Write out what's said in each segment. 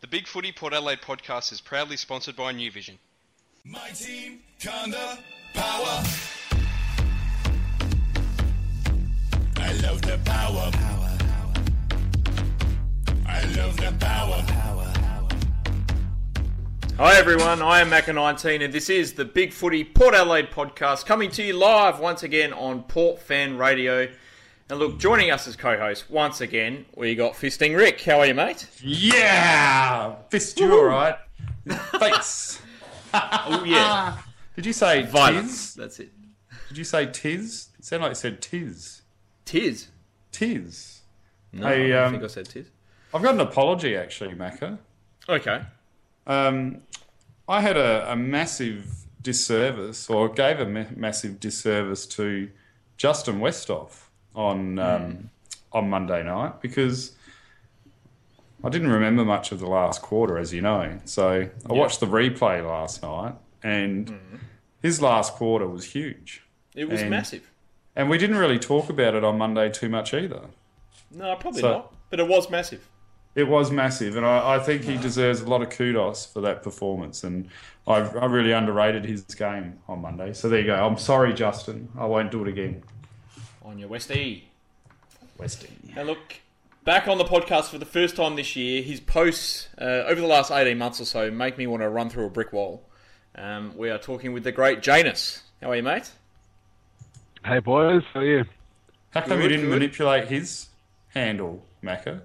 The Big Footy Port Adelaide podcast is proudly sponsored by New Vision. My team, Conda, power. I love the power. power. I love the power. Hi everyone, I am Macca19 and this is the Big Footy Port Adelaide podcast coming to you live once again on Port Fan Radio. And look, joining us as co-host once again, we got Fisting Rick. How are you, mate? Yeah, fist you all right? Face. Oh yeah, Did you say violence. tiz? That's it. Did you say tiz? It sounded like you said tiz. Tiz. Tiz. No, Hey, I don't um, think I said tiz. I've got an apology actually, Macca. Okay. Um, I had a, a massive disservice, or gave a ma- massive disservice to Justin Westhoff on um, on Monday night because I didn't remember much of the last quarter, as you know. So I watched the replay last night, and his last quarter was huge. It was And- massive. And we didn't really talk about it on Monday too much either. No, probably So- not. But it was massive. It was massive, and I, I think he deserves a lot of kudos for that performance. And I, I really underrated his game on Monday. So there you go. I'm sorry, Justin. I won't do it again. On your West E. Westy. And look, back on the podcast for the first time this year, his posts uh, over the last 18 months or so make me want to run through a brick wall. Um, we are talking with the great Janus. How are you, mate? Hey boys, how are you? How come you didn't good. manipulate his handle, Macca?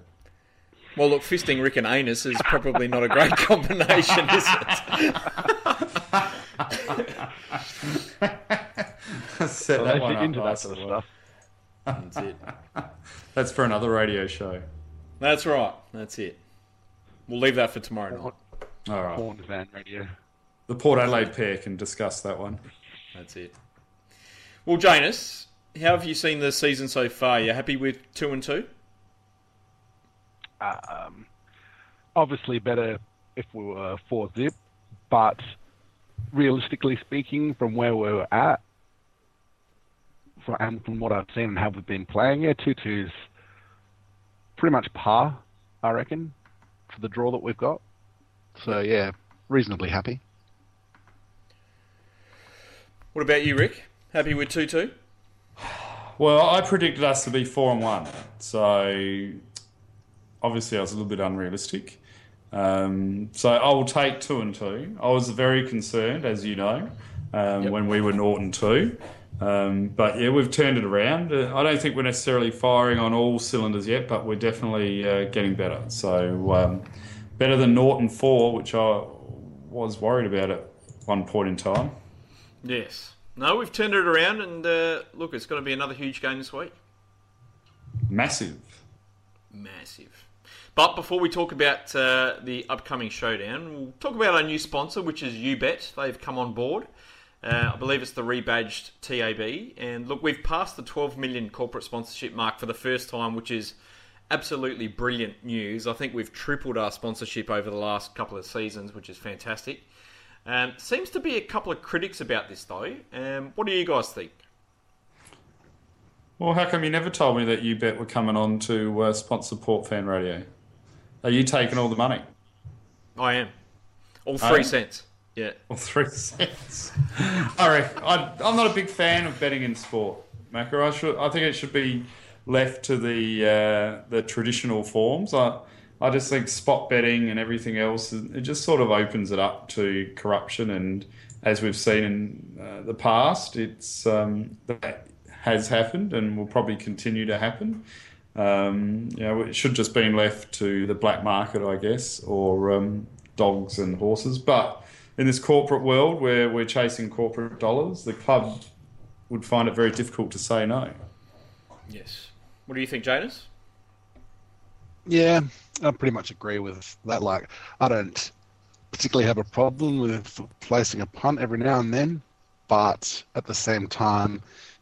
Well, look, fisting Rick and anus is probably not a great combination, is it? Set Well, that they one up into that sort of stuff. That's it. That's for another radio show. That's right. That's it. We'll leave that for tomorrow night. All right. Porn fan radio. The Port Adelaide pair can discuss that one. That's it. Well, Janus, how have you seen the season so far? You happy with two and two? Um, obviously better if we were four zip, but realistically speaking, from where we were at, from, and from what I've seen and how we've been playing, yeah, two two's pretty much par, I reckon, for the draw that we've got. So yeah, reasonably happy. What about you, Rick? Happy with two two? Well, I predicted us to be four and one, so obviously I was a little bit unrealistic. Um, so I will take two and two. I was very concerned, as you know, um, Yep. when we were Norton two. Um, but yeah, we've turned it around. Uh, I don't think we're necessarily firing on all cylinders yet, but we're definitely uh, getting better. So um, better than Norton four, which I was worried about at one point in time. Yes. No, we've turned it around, and uh, look, it's going to be another huge game this week. Massive. Massive. But before we talk about uh, the upcoming showdown, we'll talk about our new sponsor, which is UBet. They've come on board. Uh, I believe it's the rebadged TAB. And look, we've passed the 12 million corporate sponsorship mark for the first time, which is absolutely brilliant news. I think we've tripled our sponsorship over the last couple of seasons, which is fantastic. Um, seems to be a couple of critics about this, though. Um, what do you guys think? Well, how come you never told me that UBet were coming on to uh, sponsor Port Fan Radio? Are you taking all the money? I am. All three cents. Yeah. Or three cents? I I'm not a big fan of betting in sport, Macca. I. I think it should be left to the uh, the traditional forms. I I just think spot betting and everything else it just sort of opens it up to corruption and as we've seen in uh, the past, it's um, that has happened and will probably continue to happen. Um, you know, it should just been left to the black market, I guess, or um, dogs and horses. But in this corporate world where we're chasing corporate dollars, the club would find it very difficult to say no. Yes. What do you think, Janus? Yeah, I pretty much agree with that. Like, I don't particularly have a problem with placing a punt every now and then, but at the same time, if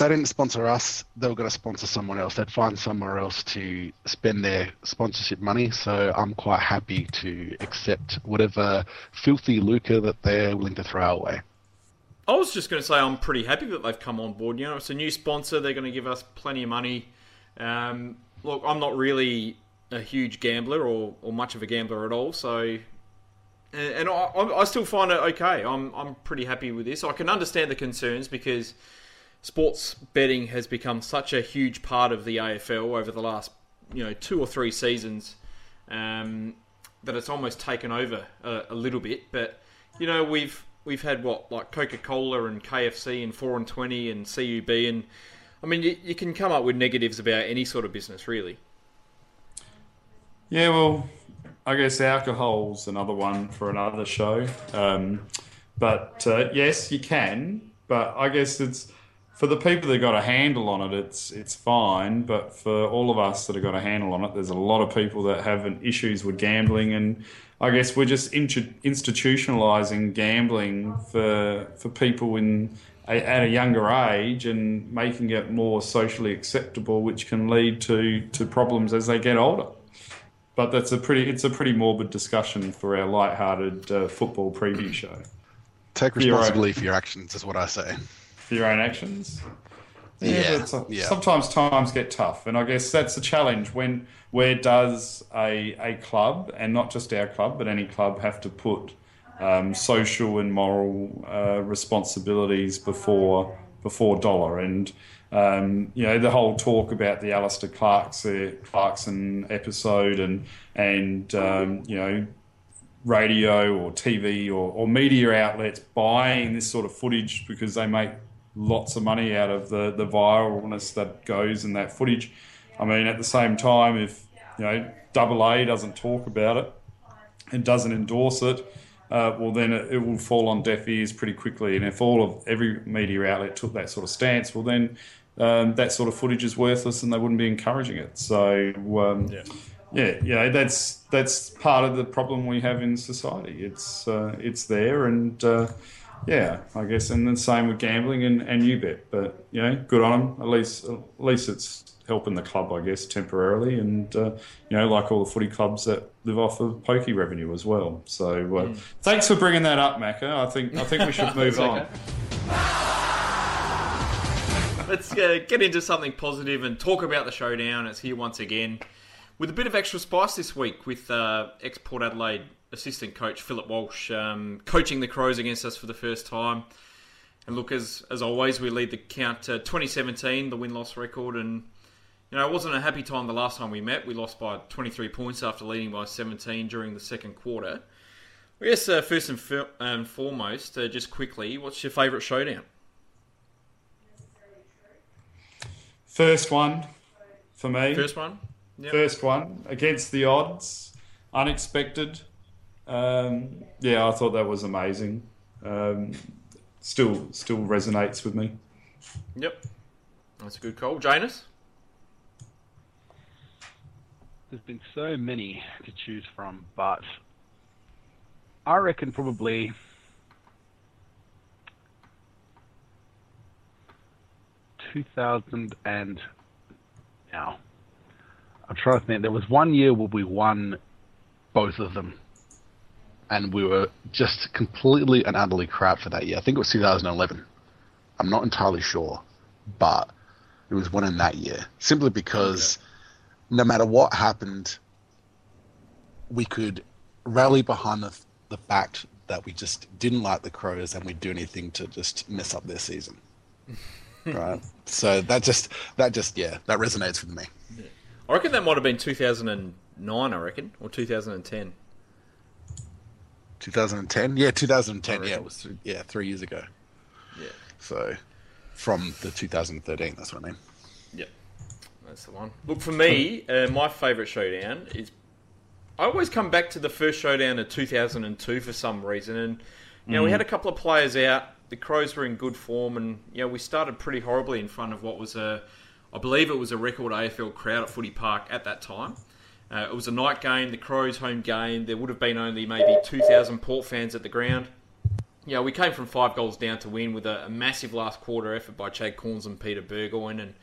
they didn't sponsor us, they were going to sponsor someone else. They'd find somewhere else to spend their sponsorship money. So I'm quite happy to accept whatever filthy lucre that they're willing to throw away. I was just going to say I'm pretty happy that they've come on board. You know, it's a new sponsor. They're going to give us plenty of money. Um, look, I'm not really a huge gambler or, or much of a gambler at all. So, and, I, I still find it okay. I'm I'm pretty happy with this. I can understand the concerns because sports betting has become such a huge part of the AFL over the last you know two or three seasons um, that it's almost taken over a, a little bit. But you know we've we've had what like Coca Cola and KFC and four and twenty and CUB and I mean you, you can come up with negatives about any sort of business really. Yeah, well, I guess alcohol's another one for another show. Um, but uh, yes, you can. But I guess it's for the people that got a handle on it, it's it's fine. But for all of us that have got a handle on it, there's a lot of people that have issues with gambling, and I guess we're just institutionalizing gambling for for people in a, at a younger age and making it more socially acceptable, which can lead to to problems as they get older but that's a pretty it's a pretty morbid discussion for our light-hearted uh, football preview show. Take For your own- responsibility for your actions, is what I say. For your own actions. Yeah, but so- yeah. Sometimes times get tough, and I guess that's a challenge. When where does a a club, and not just our club, but any club, have to put um, social and moral uh, responsibilities before before dollar? And um, you know the whole talk about the Alastair Clark's, uh, Clarkson episode, and and um, you know radio or TV or, or media outlets buying this sort of footage because they make lots of money out of the, the viralness that goes in that footage. I mean, at the same time, if you know Double A doesn't talk about it and doesn't endorse it, uh, well then it, it will fall on deaf ears pretty quickly. And if all of every media outlet took that sort of stance, well then um, that sort of footage is worthless and they wouldn't be encouraging it. So um, Yeah. yeah, know that's that's part of the problem we have in society. It's uh, it's there, and uh, yeah, I guess, and the same with gambling and and UBet. But you know, good on them. At least at least it's helping the club, I guess, temporarily, and uh, you know, like all the footy clubs that live off of pokey revenue as well. So uh, thanks for bringing that up, Macca. I think I think we should move on. Let's uh, get into something positive and talk about the showdown. It's here once again with a bit of extra spice this week with uh, ex Port Adelaide assistant coach Philip Walsh um, coaching the Crows against us for the first time. And look, as as always, we lead the count to 2017, the win loss record, and you know it wasn't a happy time the last time we met. We lost by 23 points after leading by 17 during the second quarter. I guess uh, first and, fir- and foremost, uh, just quickly, what's your favourite showdown? First one for me. First one. Yep. First one against the odds, unexpected. Um, yeah, I thought that was amazing. Um, still, still resonates with me. Yep. That's a good call. Janus? There's been so many to choose from, but I reckon probably two thousand and now. I'm trying to think. There was one year where we won both of them, and we were just completely and utterly crap for that year. I think it was 2011. I'm not entirely sure, but it was one in that year. Simply because no matter what happened, we could rally behind the, the fact that we just didn't like the Crows and we'd do anything to just mess up their season. right. So that just that just yeah that resonates with me. I reckon that might have been 2009, I reckon, or 2010. 2010, yeah, 2010, yeah, it was th- yeah three years ago. Yeah. So from the 2013, that's what I mean. Yep. That's the one. Look, for me, uh, my favourite showdown is. I always come back to the first showdown of 2002 for some reason. And, you know, we had a couple of players out. The Crows were in good form. And, you know, we started pretty horribly in front of what was a. I believe it was a record AFL crowd at Footy Park at that time. Uh, it was a night game, the Crows home game. There would have been only maybe 2,000 Port fans at the ground. Yeah, we came from five goals down to win with a, a massive last quarter effort by Chad Cornes and Peter Burgoyne. And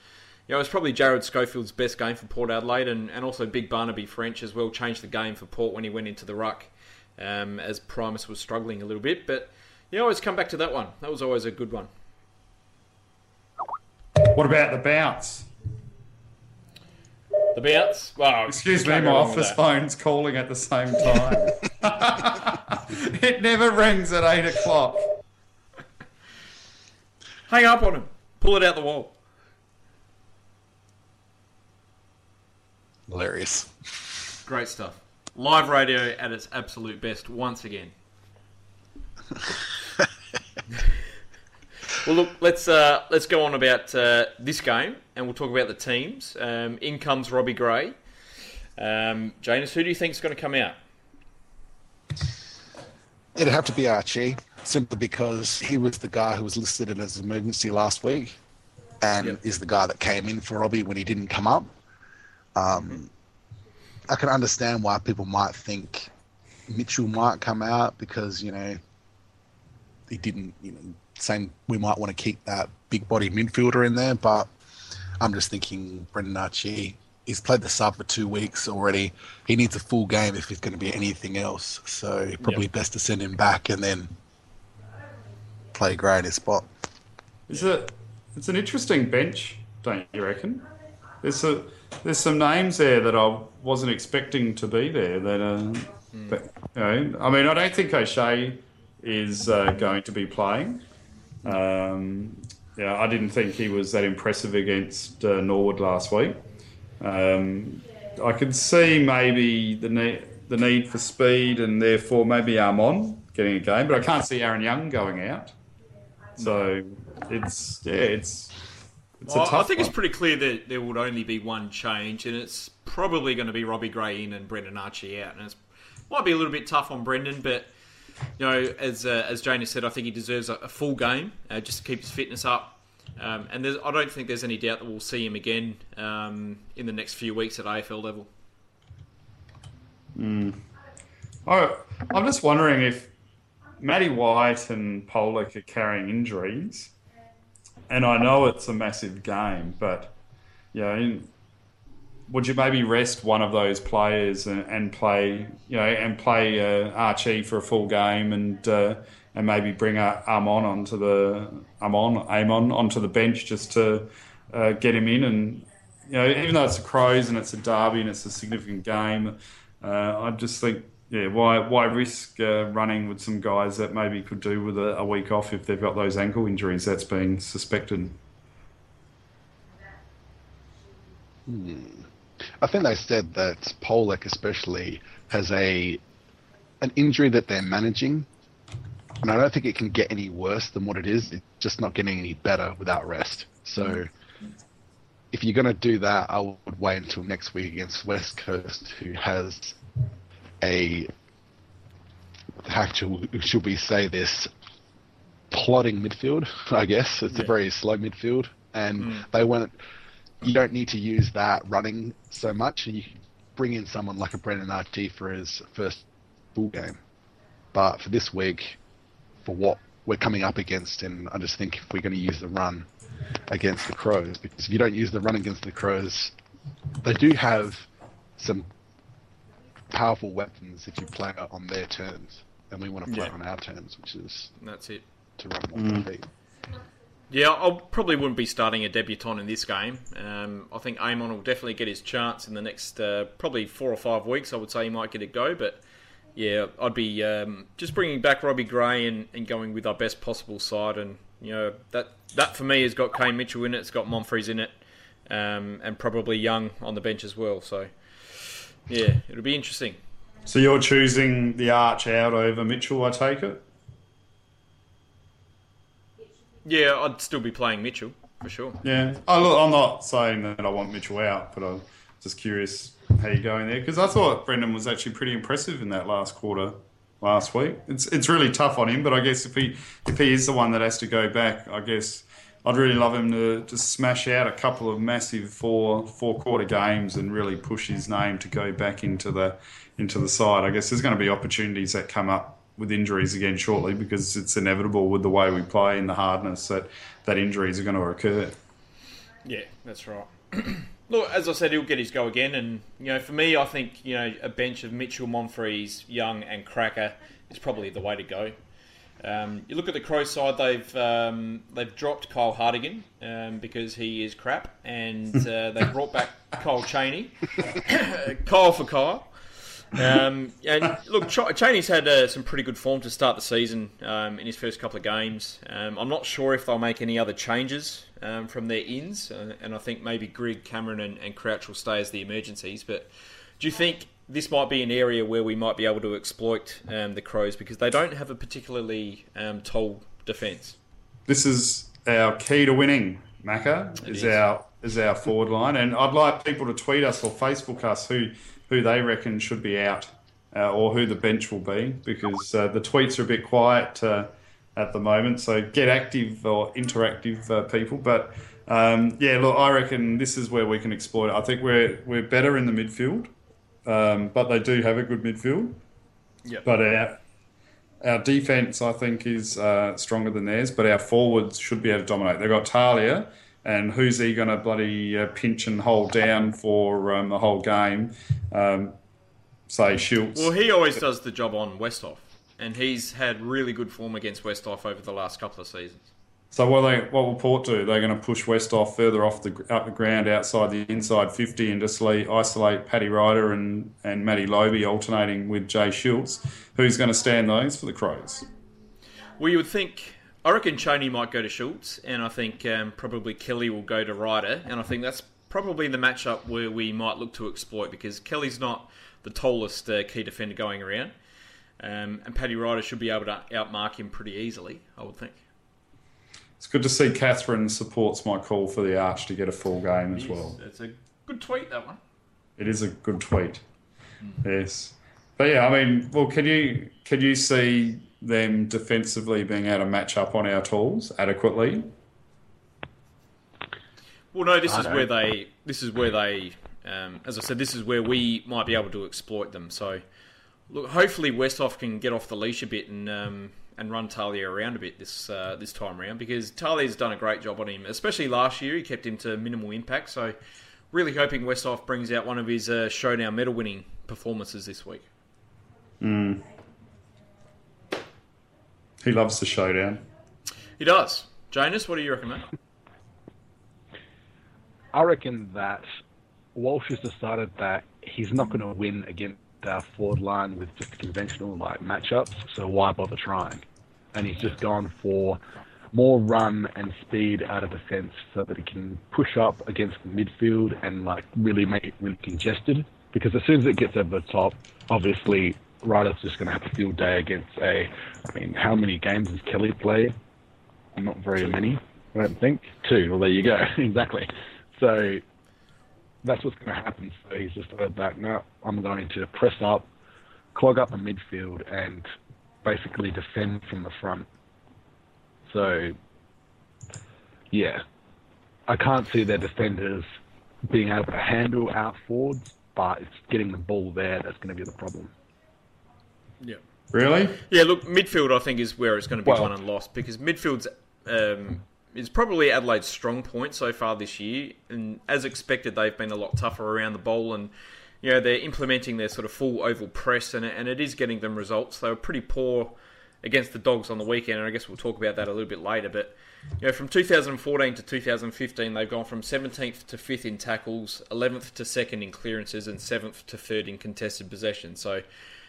you know, it was probably Jarrad Schofield's best game for Port Adelaide, and, and also Big Barnaby French as well changed the game for Port when he went into the ruck, um, as Primus was struggling a little bit. But you always come back to that one. That was always a good one. What about the bounce? The bounce. Well, Excuse me, my go wrong with office phone's calling at the same time. it never rings at eight o'clock. Hang up on him. Pull it out the wall. Hilarious. Great stuff. Live radio at its absolute best once again. well, look, let's uh, let's go on about uh, this game, and we'll talk about the teams. Um, in comes Robbie Gray. Um, Janus, who do you think is going to come out? It'd have to be Archie, simply because he was the guy who was listed in as emergency last week, and Yep. is the guy that came in for Robbie when he didn't come up. Um, I can understand why people might think Mitchell might come out because you know he didn't. You know, saying we might want to keep that big body midfielder in there, but I'm just thinking Brendan Archie. He's played the sub for two weeks already. He needs a full game if he's going to be anything else. So probably best to send him back and then play Gray in his spot. It's a, it's an interesting bench, don't you reckon? There's a, there's some names there that I wasn't expecting to be there. That, uh, but, you know, I mean, I don't think O'Shea is uh, going to be playing. Um, yeah, I didn't think he was that impressive against uh, Norwood last week. Um, I could see maybe the need, the need for speed and therefore maybe Amon getting a game, but I can't see Aaron Young going out. So it's yeah, it's it's a Well, tough I think one. it's pretty clear that there would only be one change, and it's probably going to be Robbie Gray in and Brendan Archie out. And it might be a little bit tough on Brendan, but you know, as uh, as Janie said, I think he deserves a, a full game uh, just to keep his fitness up. Um, and I don't think there's any doubt that we'll see him again um, in the next few weeks at AFL level. I, I'm just wondering if Matty White and Polec are carrying injuries, and I know it's a massive game, but you know, in- would you maybe rest one of those players and, and play, you know, and play uh, Archie for a full game and uh, and maybe bring uh, Amon onto the Amon Amon onto the bench just to uh, get him in and you know, even though it's the Crows and it's a derby and it's a significant game, uh, I just think, yeah, why why risk uh, running with some guys that maybe could do with a, a week off if they've got those ankle injuries that's being suspected? I think they said that Polec especially has a an injury that they're managing, and I don't think it can get any worse than what it is. It's just not getting any better without rest. So, if you're going to do that, I would wait until next week against West Coast, who has a how to, should we say this plodding midfield? I guess it's a very slow midfield, and mm. they went you don't need to use that running so much, and you can bring in someone like a Brendan RT for his first full game. But for this week, for what we're coming up against, and I just think if we're going to use the run against the Crows, because if you don't use the run against the Crows, they do have some powerful weapons if you play on their terms, and we want to play Yeah. on our terms, which is that's it. to run more mm. Yeah, I probably wouldn't be starting a debutant in this game. Um, I think Amon will definitely get his chance in the next uh, probably four or five weeks. I would say he might get a go, but yeah, I'd be um, just bringing back Robbie Gray and, and going with our best possible side. And you know that that for me has got Kane Mitchell in it, it's got Monfries in it, um, and probably Young on the bench as well. So yeah, it'll be interesting. So you're choosing the arch out over Mitchell, I take it? Yeah, I'd still be playing Mitchell for sure. Yeah. Look, I'm not saying that I want Mitchell out, but I'm just curious how you're going there because I thought Brendan was actually pretty impressive in that last quarter last week. It's it's really tough on him, but I guess if he if he is the one that has to go back, I guess I'd really love him to just smash out a couple of massive four four quarter games and really push his name to go back into the into the side. I guess there's going to be opportunities that come up with injuries again shortly because it's inevitable with the way we play and the hardness that that injuries are going to occur. Yeah, that's right. Look, as I said, he'll get his go again, and you know, for me, I think you know a bench of Mitchell, Monfries, Young, and Cracker is probably the way to go. Um, you look at the Crows side; they've um, they've dropped Kyle Hartigan um, because he is crap, and uh, they brought back Kyle Cheney, Kyle for Kyle. Um, and look, Ch- Cheney's had uh, some pretty good form to start the season um, in his first couple of games. Um, I'm not sure if they'll make any other changes um, from their ins, uh, and I think maybe Grigg, Cameron, and, and Crouch will stay as the emergencies. But do you think this might be an area where we might be able to exploit um, the Crows because they don't have a particularly um, tall defence? This is our key to winning, Macca, is, is. our is our forward line. And I'd like people to tweet us or Facebook us who who they reckon should be out uh, or who the bench will be because uh, the tweets are a bit quiet uh, at the moment. So get active or interactive uh, people. But um, yeah, look, I reckon this is where we can exploit. it. I think we're we're better in the midfield, um, but they do have a good midfield. Yep. But our our defense, I think, is uh, stronger than theirs. But our forwards should be able to dominate. They've got Talia. And who's he going to bloody uh, pinch and hold down for um, the whole game? Um, say Schulz. Well, he always does the job on Westhoff, and he's had really good form against Westhoff over the last couple of seasons. So what they what will Port do? They're going to push Westhoff further off the up the ground outside the inside fifty and just isolate Paddy Ryder and and Matty Lobbe alternating with Jay Schulz. Who's going to stand those for the Crows? Well, you would think. I reckon Cheney might go to Schulz, and I think um, probably Kelly will go to Ryder, and I think that's probably the matchup where we might look to exploit because Kelly's not the tallest uh, key defender going around, um, and Paddy Ryder should be able to outmark him pretty easily. I would think. It's good to see Catherine supports my call for the Arch to get a full game as well. It's a good tweet that one. It is a good tweet. Yes, but yeah, I mean, well, can you can you see them defensively being able to match up on our tools adequately? Well, no, this I is don't. where they. This is where they. Um, as I said, this is where we might be able to exploit them. So, look, hopefully Westhoff can get off the leash a bit and um, and run Talia around a bit this uh, this time around because Talia's done a great job on him, especially last year. He kept him to minimal impact. So, really hoping Westhoff brings out one of his uh, showdown medal winning performances this week. He loves the showdown. He does. Janus, what do you recommend? I reckon that Walsh has decided that he's not going to win against our forward line with just conventional like matchups. So why bother trying? And he's just gone for more run and speed out of defence so that he can push up against the midfield and like really make it really congested. Because as soon as it gets over the top, obviously Ryder's just going to have a field day against a. I mean, how many games does Kelly play? Not very many, I don't think. Two. Well, there you go. exactly. So that's what's going to happen. So he's just heard that. Now I'm going to press up, clog up the midfield, and basically defend from the front. So, yeah, I can't see their defenders being able to handle our forwards, but it's getting the ball there that's going to be the problem. Yeah. Really? Yeah, look, midfield I think is where it's going to be Well- won and lost because midfield's um, is probably Adelaide's strong point so far this year, and as expected, they've been a lot tougher around the bowl and you know they're implementing their sort of full oval press, and and it is getting them results. They were pretty poor against the Dogs on the weekend, and I guess we'll talk about that a little bit later. But you know, from 2014 to 2015, they've gone from 17th to 5th in tackles, 11th to 2nd in clearances, and 7th to 3rd in contested possession. So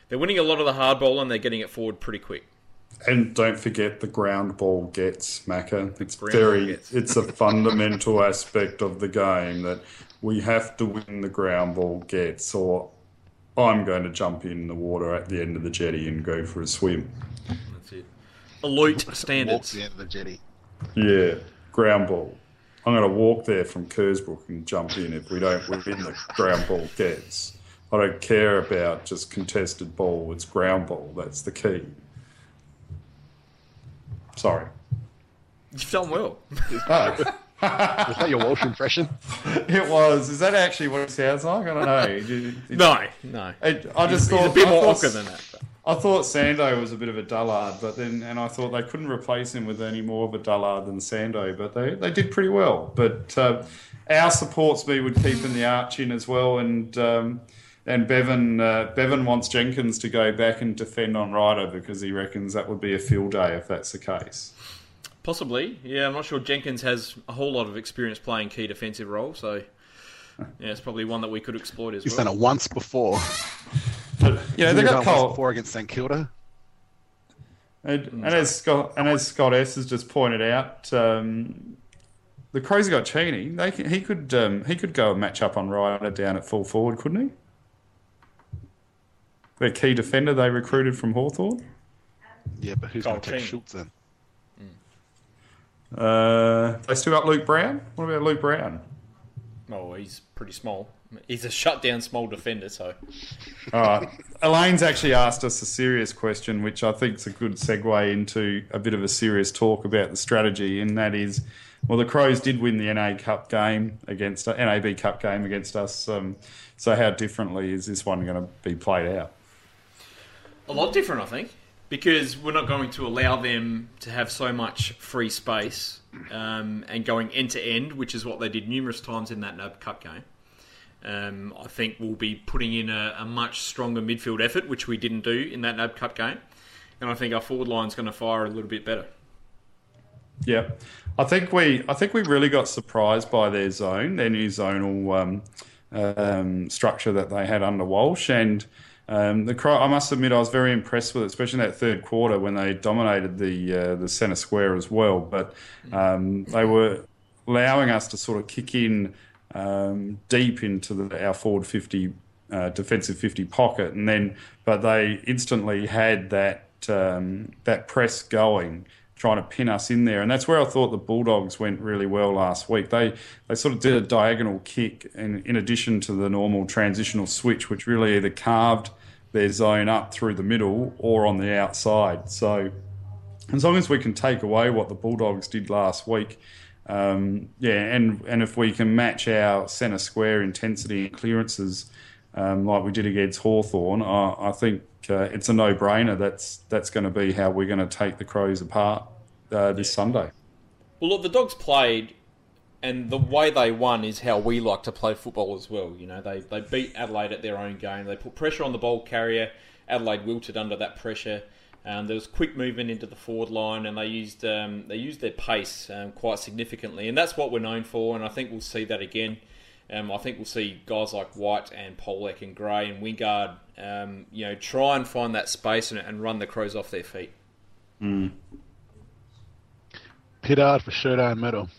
they're winning a lot of the hard ball, and they're getting it forward pretty quick. And don't forget the ground ball gets Macca. It's very, gets. it's a fundamental aspect of the game that we have to win the ground ball gets, or I'm going to jump in the water at the end of the jetty and go for a swim. That's it. Elite Walk standards. to the end of the jetty. Yeah, ground ball. I'm going to walk there from Kersbrook and jump in if we don't win the ground ball gets. I don't care about just contested ball. It's ground ball. That's the key. Sorry. You've done well. Oh, Was that your Walsh impression? it was. Is that actually what it sounds like? I don't know. It- it- no, no. it- I just He's thought a bit more thought- awkward than that. I thought Sando was a bit of a dullard, but then and I thought they couldn't replace him with any more of a dullard than Sando, but they, they did pretty well. But uh, our supports me would keep in the arch in as well, and um, and Bevan uh, Bevan wants Jenkins to go back and defend on Ryder because he reckons that would be a field day if that's the case. Possibly, yeah. I'm not sure Jenkins has a whole lot of experience playing key defensive role, so yeah, it's probably one that we could exploit as He's well. He's done it once before. But you know they He's got done it once Cole, before against St Kilda. and, and as Scott and as Scott S has just pointed out, um, the Crows got Cheney. They can, he could um, he could go and match up on Ryder down at full forward, couldn't he? Their key defender they recruited from Hawthorn. Yeah, but who's going to take Cheney. Schulz then? Uh, they still got Luke Brown. What about Luke Brown? Oh, he's pretty small. He's a shutdown small defender, so All right. Elaine's actually asked us a serious question, which I think is a good segue into a bit of a serious talk about the strategy, and that is, well, the Crows did win the NA Cup game against NAB Cup game against us. Um, so how differently is this one going to be played out? A lot different, I think, because we're not going to allow them to have so much free space um, and going end to end, which is what they did numerous times in that NAB Cup game. Um, I think we'll be putting in a, a much stronger midfield effort, which we didn't do in that NAB Cup game, and I think our forward line's going to fire a little bit better. Yeah, I think we I think we really got surprised by their zone, their new zonal um, um, structure that they had under Walsh, and um, the. I must admit, I was very impressed with it, especially in that third quarter when they dominated the uh, the centre square as well. But um, they were allowing us to sort of kick in um, deep into the, our forward fifty uh, defensive fifty pocket, and then but they instantly had that um, that press going trying to pin us in there. And that's where I thought the Bulldogs went really well last week. They they sort of did a diagonal kick in, in addition to the normal transitional switch, which really either carved their zone up through the middle or on the outside. So as long as we can take away what the Bulldogs did last week, um, yeah, and, and if we can match our centre square intensity and clearances um, like we did against Hawthorn, I, I think uh, it's a no-brainer. That's that's going to be how we're going to take the Crows apart uh, this Sunday. Well, look, the dogs played, and the way they won is how we like to play football as well. You know, they they beat Adelaide at their own game. They put pressure on the ball carrier. Adelaide wilted under that pressure. Um, there was quick movement into the forward line, and they used um, they used their pace um, quite significantly, and that's what we're known for. And I think we'll see that again. Um, I think we'll see guys like White and Polec and Gray and Wingard, um, you know, try and find that space and, and run the Crows off their feet. Pittard for showdown medal. That's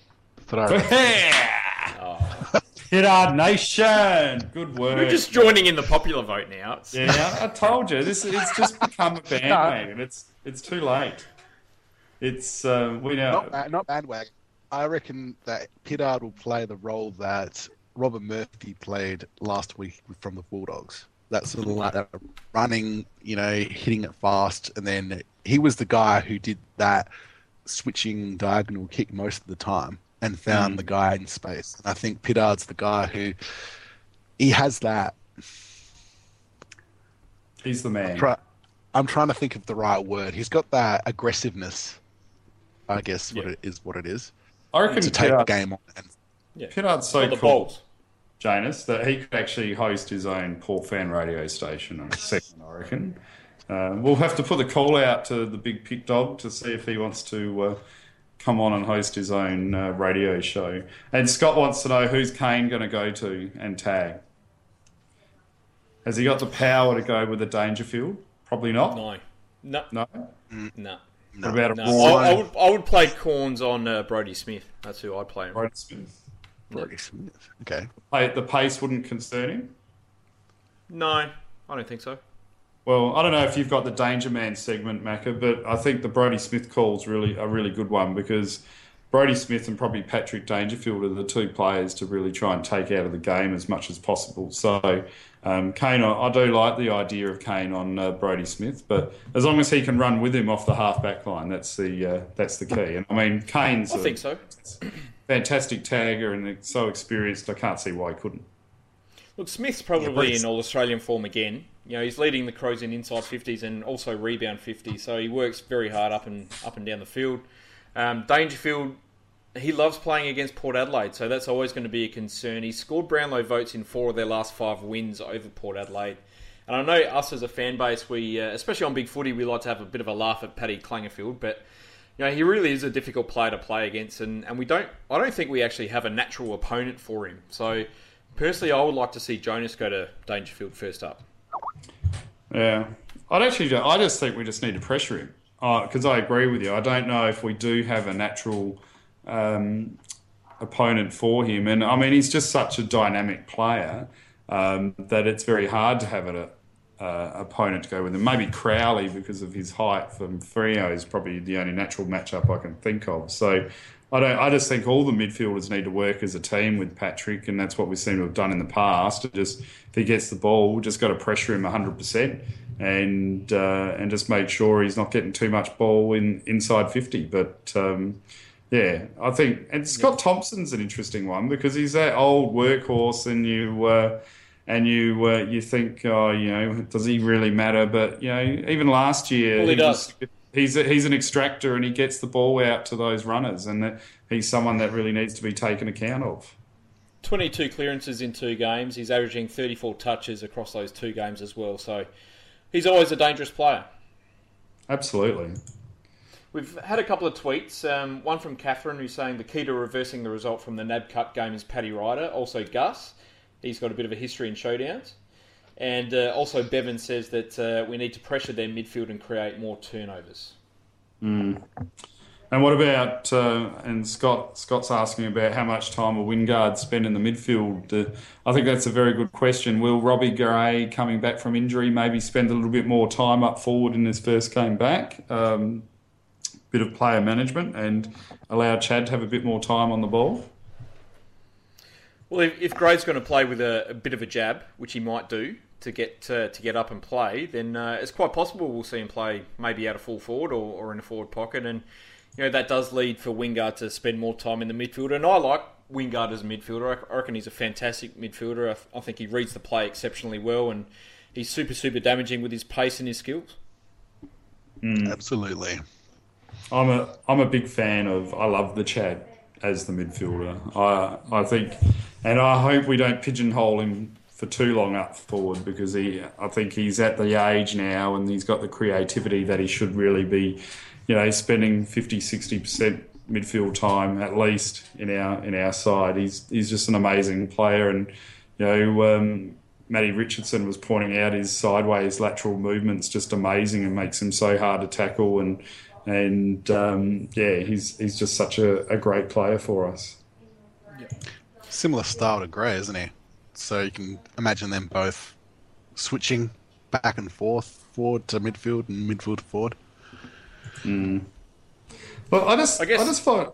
what I reckon. Hit nation, good work. We're just joining in the popular vote now. It's- Yeah, I told you this. It's just become a bandwagon. It's it's too late. It's uh, we know. not, ba- not bandwagon. I reckon that Pittard will play the role that Robert Murphy played last week from the Bulldogs. That sort of like that running, you know, hitting it fast, and then he was the guy who did that switching diagonal kick most of the time and found the guy in space. And I think Pittard's the guy who he has that. He's the man. Try, I'm trying to think of the right word. He's got that aggressiveness. I guess what it is, what it is I reckon to take the game on. And Pittard's so for the cool, Bolts. Janus, that he could actually host his own Paul Fan radio station on a second. I reckon. Uh, we'll have to put the call out to the big pit dog to see if he wants to uh, come on and host his own uh, radio show. And Scott wants to know who's Kane going to go to and tag. Has he got the power to go with a Dangerfield? Probably not. No, no, No. no. What about a No, I, I would I would play Cornes on uh, Brodie Smith. That's who I'd play. Brodie Smith? Brodie Smith. Okay. The pace wouldn't concern him. No, I don't think so. Well, I don't know if you've got the Danger Man segment, Macca, but I think the Brodie Smith call's really a really good one because Brodie Smith and probably Patrick Dangerfield are the two players to really try and take out of the game as much as possible. So, um, Kane, I, I do like the idea of Kane on uh, Brodie Smith, but as long as he can run with him off the half back line, that's the uh, that's the key. And I mean, Kane's I a think so. fantastic tagger and so experienced. I can't see why he couldn't. Look, Smith's probably but it's- in all Australian form again. You know, he's leading the Crows in inside fifties and also rebound fifty. So he works very hard up and up and down the field. Um, Dangerfield, he loves playing against Port Adelaide, so that's always going to be a concern. He scored Brownlow votes in four of their last five wins over Port Adelaide. And I know us as a fan base, we, uh, especially on Big Footy, we like to have a bit of a laugh at Paddy Clangerfield, but you know, he really is a difficult player to play against, and, and we don't, I don't think we actually have a natural opponent for him. So personally, I would like to see Jonas go to Dangerfield first up. Yeah, I'd actually, I just think we just need to pressure him because I agree with you. I don't know if we do have a natural um, opponent for him, and I mean he's just such a dynamic player um, that it's very hard to have a uh, opponent to go with him. Maybe Crowley because of his height from Frio is probably the only natural matchup I can think of. So. I don't. I just think all the midfielders need to work as a team with Patrick, and that's what we seem to have done in the past. Just if he gets the ball, we just got to pressure him hundred percent and uh, and just make sure he's not getting too much ball in inside fifty. But um, yeah, I think and Scott Thompson's an interesting one because he's that old workhorse, and you uh, and you uh, you think, oh, you know, does he really matter? But you know, even last year, well, he, he does. Was, he's a, he's an extractor, and he gets the ball out to those runners, and he's someone that really needs to be taken account of. 22 clearances in two games. He's averaging 34 touches across those two games as well. So he's always a dangerous player. Absolutely. We've had a couple of tweets. Um, one from Catherine who's saying the key to reversing the result from the NAB Cup game is Paddy Ryder. Also Gus. He's got a bit of a history in showdowns. And uh, also Bevan says that uh, we need to pressure their midfield and create more turnovers. Mm. And what about uh, and Scott? Scott's asking about how much time will Wingard spend in the midfield. Uh, I think that's a very good question. Will Robbie Gray, coming back from injury, maybe spend a little bit more time up forward in his first game back? Um, bit of player management and allow Chad to have a bit more time on the ball. Well, if, if Gray's going to play with a, a, bit of a jab, which he might do to get uh, to get up and play, then uh, it's quite possible we'll see him play maybe out of full forward or, or in a forward pocket and you know, that does lead for Wingard to spend more time in the midfield. And I like Wingard as a midfielder. I reckon he's a fantastic midfielder. I, think he reads the play exceptionally well, and he's super, super damaging with his pace and his skills. Mm. Absolutely. I'm a I'm a big fan of. I love the Chad as the midfielder. I I think, and I hope we don't pigeonhole him for too long up forward because he. I think he's at the age now, and he's got the creativity that he should really be you know, spending 50, 60% midfield time at least in our in our side. He's he's just an amazing player, and you know, um, Matty Richardson was pointing out his sideways lateral movements just amazing and makes him so hard to tackle, and and um, yeah, he's he's just such a, a great player for us. Similar style to Gray, isn't he? So you can imagine them both switching back and forth, forward to midfield and midfield to forward. Mm. Well, I just, I, guess... I just find.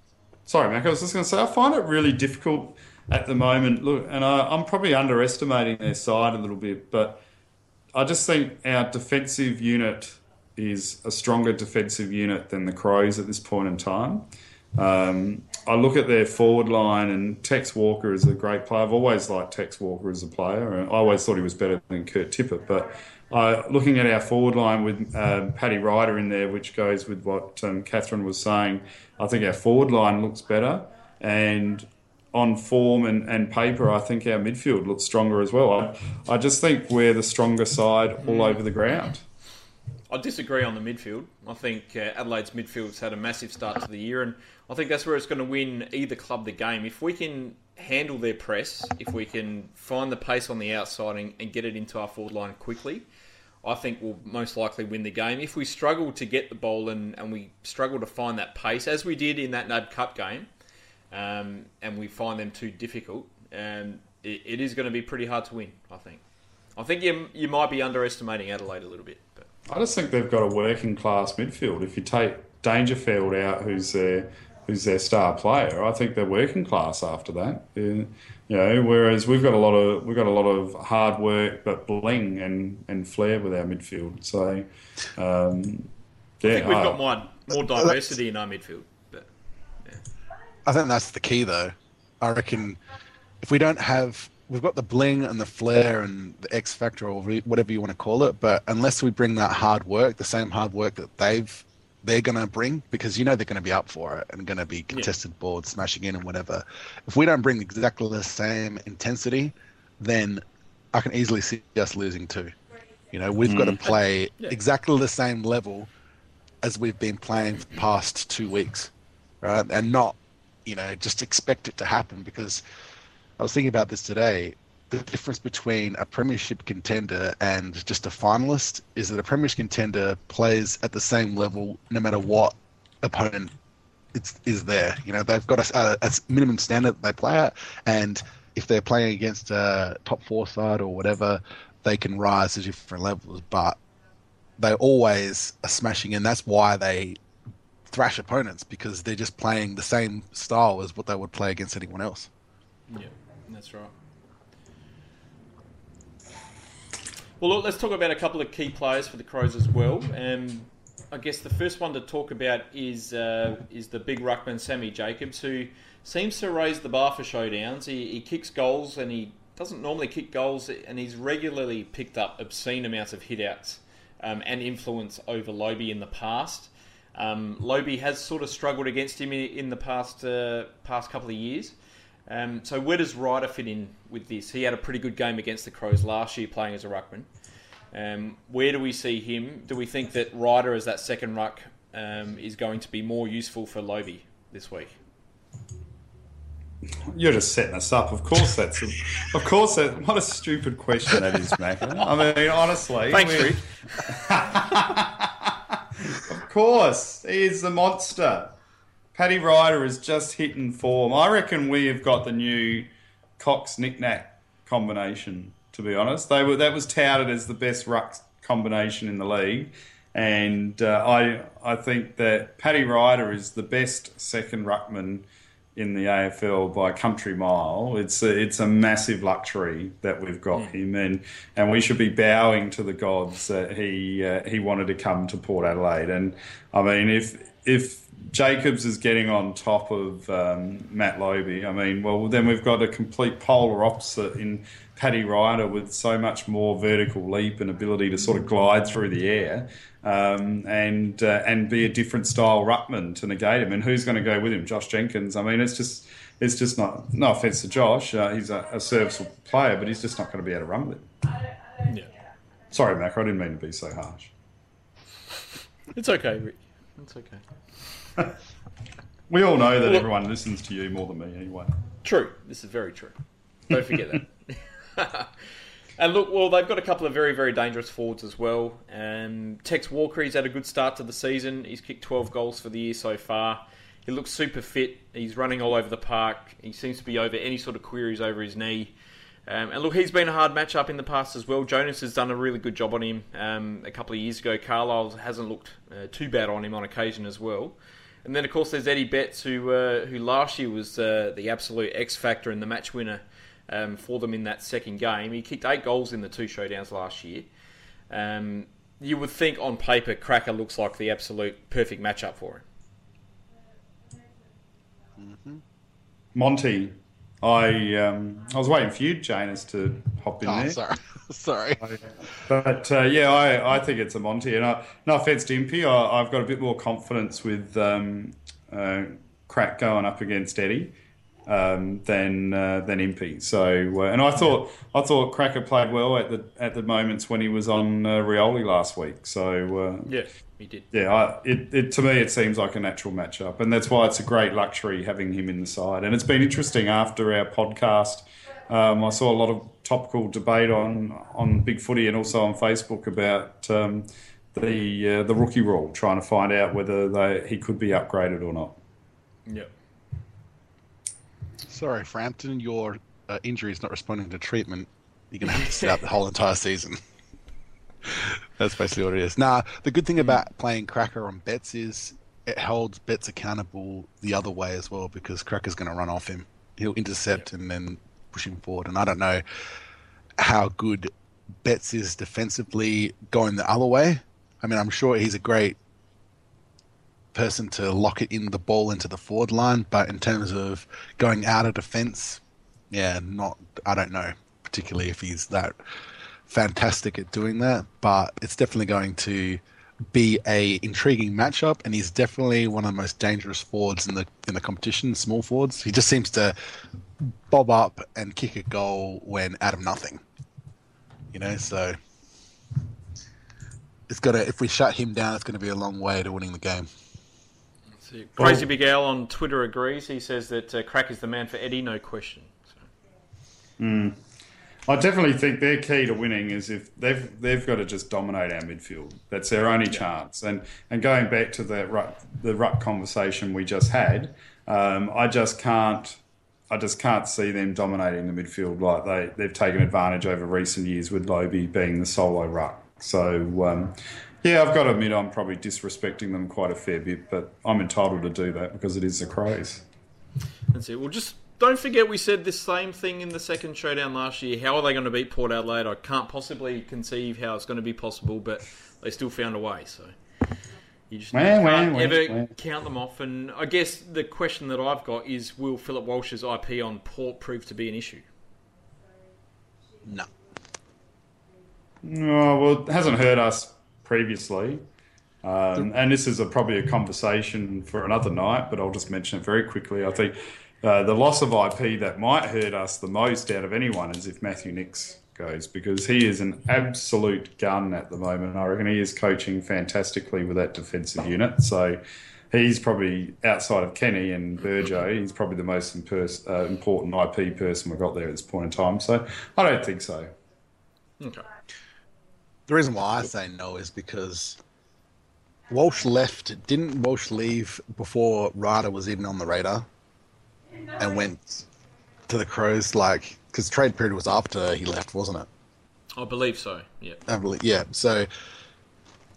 Sorry, Mac. I was just going to say, I find it really difficult at the moment. Look, and I, I'm probably underestimating their side a little bit, but I just think our defensive unit is a stronger defensive unit than the Crows at this point in time. Um, I look at their forward line, and Tex Walker is a great player. I've always liked Tex Walker as a player, and I always thought he was better than Kurt Tippett. But uh, looking at our forward line with um, Paddy Ryder in there, which goes with what um, Catherine was saying, I think our forward line looks better. And on form and, and paper, I think our midfield looks stronger as well. I, I just think we're the stronger side all over the ground. I disagree on the midfield. I think uh, Adelaide's midfield's had a massive start to the year, and I think that's where it's going to win either club the game. If we can handle their press, if we can find the pace on the outside and, and get it into our forward line quickly, I think we'll most likely win the game. If we struggle to get the ball and, and we struggle to find that pace, as we did in that NAB Cup game, um, and we find them too difficult, um, it, it is going to be pretty hard to win, I think. I think you, you might be underestimating Adelaide a little bit. But. I just think they've got a working class midfield. If you take Dangerfield out, who's their, who's their star player, I think they're working class after that. You know, whereas we've got a lot of we've got a lot of hard work but bling and, and flair with our midfield. So um, yeah, I think we've got more more diversity in our midfield. But yeah. I think that's the key, though. I reckon if we don't have we've got the bling and the flair and the X factor or whatever you want to call it, but unless we bring that hard work, the same hard work that they've they're going to bring because you know they're going to be up for it and going to be contested boards smashing in and whatever. If we don't bring exactly the same intensity, then I can easily see us losing too. You know, we've got to mm. play Yeah. exactly the same level as we've been playing for the past two weeks, right? And not, you know, just expect it to happen because I was thinking about this today. The difference between a premiership contender and just a finalist is that a premiership contender plays at the same level no matter what opponent it's, is there. You know, they've got a, a, minimum standard they play at, and if they're playing against a top four side or whatever, they can rise to different levels. But they always are smashing in. That's why they thrash opponents because they're just playing the same style as what they would play against anyone else. Yeah, that's right. Well, look, let's talk about a couple of key players for the Crows as well. Um, I guess the first one to talk about is uh, is the big ruckman Sammy Jacobs, who seems to raise the bar for showdowns. He, he kicks goals and he doesn't normally kick goals, and he's regularly picked up obscene amounts of hitouts um, and influence over Lobbe in the past. Um, Lobbe has sort of struggled against him in, in the past uh, past couple of years. Um, so where does Ryder fit in with this? He had a pretty good game against the Crows last year playing as a ruckman. Um, where do we see him? Do we think that Ryder as that second ruck um, is going to be more useful for Lobbe this week? You're just setting us up. Of course, that's a, of course. That, what a stupid question that is, Macca. I mean, honestly. Thanks, Rick. Of course, he is the monster. Paddy Ryder is just hitting form. I reckon we have got the new Cox Nic Nat combination. To be honest, they were that was touted as the best ruck combination in the league, and uh, I I think that Paddy Ryder is the best second ruckman in the AFL by country mile. It's a, it's a massive luxury that we've got him, and and we should be bowing to the gods that he uh, he wanted to come to Port Adelaide. And I mean, if if Jacobs is getting on top of um, Matt Lobbe, I mean, well then we've got a complete polar opposite in Paddy Ryder with so much more vertical leap and ability to sort of glide through the air um, and uh, and be a different style ruckman to negate him. And who's going to go with him? Josh Jenkins. I mean, it's just it's just not. No offense to Josh, uh, he's a, a serviceable player, but he's just not going to be able to run with him. Yeah. Sorry, Mac, I didn't mean to be so harsh. It's okay, Rick. It's okay. We all know that Well- everyone listens to you more than me anyway. True. This is very true. Don't forget that. and look, well, they've got a couple of very, very dangerous forwards as well. Um, Tex Walker, he's had a good start to the season. He's kicked 12 goals for the year so far. He looks super fit. He's running all over the park. He seems to be over any sort of queries over his knee. Um, and look, he's been a hard matchup in the past as well. Jonas has done a really good job on him um, a couple of years ago. Carlile hasn't looked uh, too bad on him on occasion as well. And then, of course, there's Eddie Betts, who uh, who last year was uh, the absolute X factor and the match winner um, for them in that second game. He kicked eight goals in the two showdowns last year. Um, you would think on paper, Cracker looks like the absolute perfect matchup for him. Monty, I um, I was waiting for you, Janus, to hop in Oh, there. sorry. sorry. But uh, yeah, I, I think it's a Monty. And I, no offense to Impey, I, I've got a bit more confidence with um, uh, Crack going up against Eddie um, than uh, than Impey. So, uh, and I thought I thought Cracker played well at the at the moments when he was on uh, Rioli last week. So uh, Yeah, he did. yeah, I, it, it to me it seems like a natural matchup, and that's why it's a great luxury having him in the side. And it's been interesting after our podcast. Um, I saw a lot of topical debate on on Big Footy and also on Facebook about um, the uh, the rookie rule, trying to find out whether they, he could be upgraded or not. Yeah. Sorry, Frampton, your uh, injury is not responding to treatment. You're going to have to sit out the whole entire season. That's basically what it is. Now, the good thing about playing Cracker on Betts is it holds Betts accountable the other way as well because Cracker's going to run off him. He'll intercept and then push him forward. And I don't know how good Betts is defensively going the other way. I mean, I'm sure he's a great person to lock it in the ball into the forward line, but in terms of going out of defence, yeah, not. I don't know particularly if he's that fantastic at doing that, but it's definitely going to be a intriguing matchup, and he's definitely one of the most dangerous forwards in the in the competition. Small forwards. He just seems to bob up and kick a goal when out of nothing. You know, so it's got to. If we shut him down, it's going to be a long way to winning the game. Crazy Big Al on Twitter agrees. He says that uh, Crack is the man for Eddie, no question. So. I definitely think their key to winning is if they've they've got to just dominate our midfield. That's their only chance. And and going back to the ruck, the ruck conversation we just had, um, I just can't. I just can't see them dominating the midfield like they, they've taken advantage over recent years with Lobbe being the solo ruck. So, um, yeah, I've got to admit I'm probably disrespecting them quite a fair bit, but I'm entitled to do that because it is the Crows. That's it. Well, just don't forget we said this same thing in the second showdown last year. How are they going to beat Port Adelaide? I can't possibly conceive how it's going to be possible, but they still found a way. So you just Wah, can't wah, wah, ever wah. count them off. And I guess the question that I've got is: Will Philip Walsh's IP on Port prove to be an issue? No. No, well, it hasn't hurt us previously. Um, and this is a, probably a conversation for another night, but I'll just mention it very quickly. I think uh, the loss of IP that might hurt us the most out of anyone is if Matthew Nicks goes, because he is an absolute gun at the moment. I reckon he is coaching fantastically with that defensive unit. So he's probably, outside of Kenny and Burjo, he's probably the most impers- uh, important IP person we've got there at this point in time. So I don't think so. Okay. The reason why I say no is because Walsh left. Didn't Walsh leave before Ryder was even on the radar, and went to the Crows? Like, because trade period was after he left, wasn't it? I believe so. Yeah. I believe, yeah. So,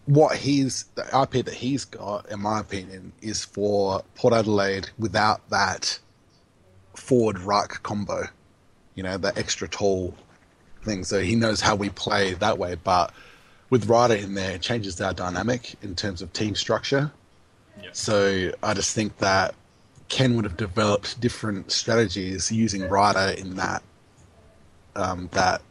what he's the IP that he's got, in my opinion, is for Port Adelaide without that forward ruck combo. You know, that extra tall thing. So he knows how we play that way. But with Ryder in there, it changes our dynamic in terms of team structure. Yeah. So I just think that Ken would have developed different strategies using Ryder in that um, that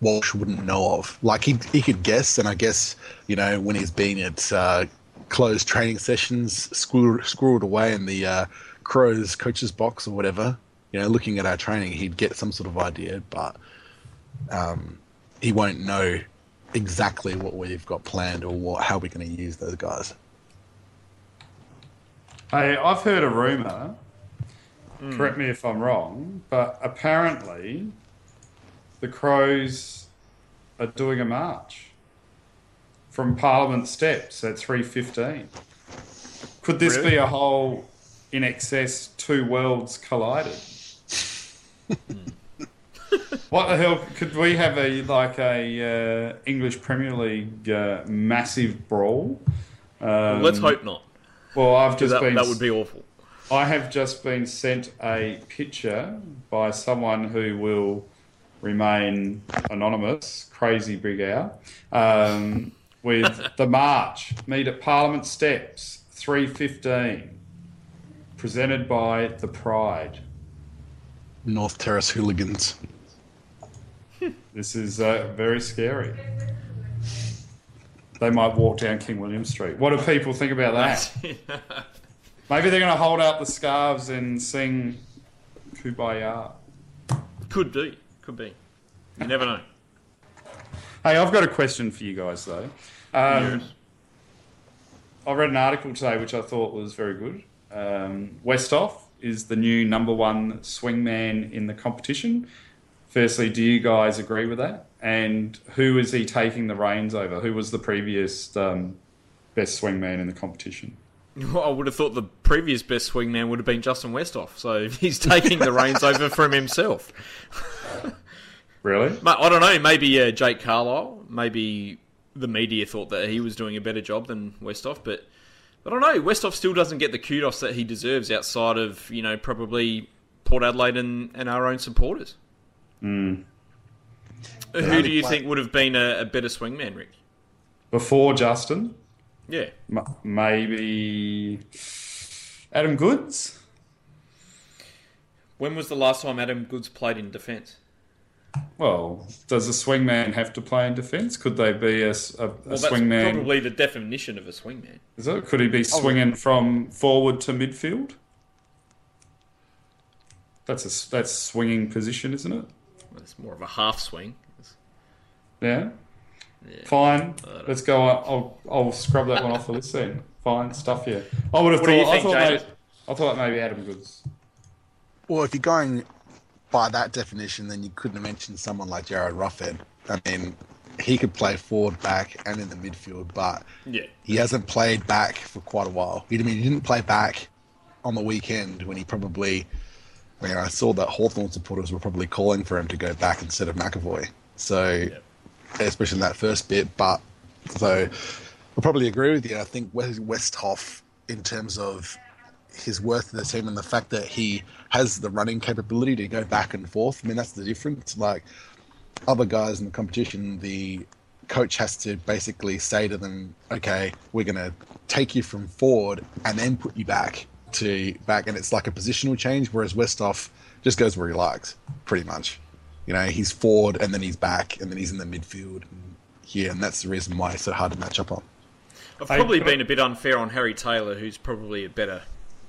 Walsh wouldn't know of. Like he he could guess, and I guess you know when he's been at uh, closed training sessions, squirreled, away in the uh, Crows coach's box or whatever. You know, looking at our training, he'd get some sort of idea, but um, he won't know exactly what we've got planned or what how we're going to use those guys. Hey, I've heard a rumor. Correct me if I'm wrong, but apparently the Crows are doing a march from Parliament Steps at three fifteen. Could this Really? be a whole in excess two worlds collided? what the hell could we have a like a uh, English Premier League uh, massive brawl? Um, Let's hope not. Well, I've just That, been that would be awful. I have just been sent a picture by someone who will remain anonymous, crazy big owl, um, with the march meet at Parliament Steps, three fifteen, presented by the Pride. North Terrace hooligans. This is uh, very scary. They might walk down King William Street. What do people think about that? Maybe they're going to hold out the scarves and sing Kumbaya. Could be. Could be. You never know. Hey, I've got a question for you guys though. Um, Yes. I read an article today which I thought was very good. Um, Westhoff is the new number one swingman in the competition. Firstly, do you guys agree with that? And who is he taking the reins over? Who was the previous um, best swingman in the competition? Well, I would have thought the previous best swingman would have been Justin Westhoff, so he's taking the reins over from himself. Really? I don't know. Maybe uh, Jake Carlisle. Maybe the media thought that he was doing a better job than Westhoff, but I don't know. Westhoff still doesn't get the kudos that he deserves outside of you know probably Port Adelaide and, and our own supporters. Mm. Who do you play- think would have been a, a better swingman, Rick? Before Justin, Yeah. M- maybe Adam Goodes. When was the last time Adam Goodes played in defence? Well, does a swingman have to play in defence? Could they be a Well, that's swingman? probably the definition of a swingman. Is it? Could he Oh. be swinging from forward to midfield? That's a s- that's swinging position, isn't it? It's more of a half swing. It's- Yeah. Fine. Uh, Let's go. I'll I'll scrub that one off the list then. Fine stuff here. I would have What thought. do I think, thought maybe, I thought maybe Adam Goodes. Well, if you're going by that definition, then you couldn't have mentioned someone like Jarryd Roughead. I mean, he could play forward, back, and in the midfield, but Yeah. he hasn't played back for quite a while. I mean, he didn't play back on the weekend when he probably. I I saw that Hawthorn supporters were probably calling for him to go back instead of McEvoy. So, especially in that first bit. But so, I probably agree with you. I think West Westhoff, in terms of his worth to the team and the fact that he has the running capability to go back and forth. I mean, that's the difference. Like other guys in the competition, the coach has to basically say to them, "Okay, we're going to take you from forward and then put you back to back," and it's like a positional change. Whereas Westhoff just goes where he likes, pretty much. You know, he's forward and then he's back and then he's in the midfield. And, yeah, and that's the reason why it's so hard to match up on. I've probably been a bit unfair on Harry Taylor, who's probably a better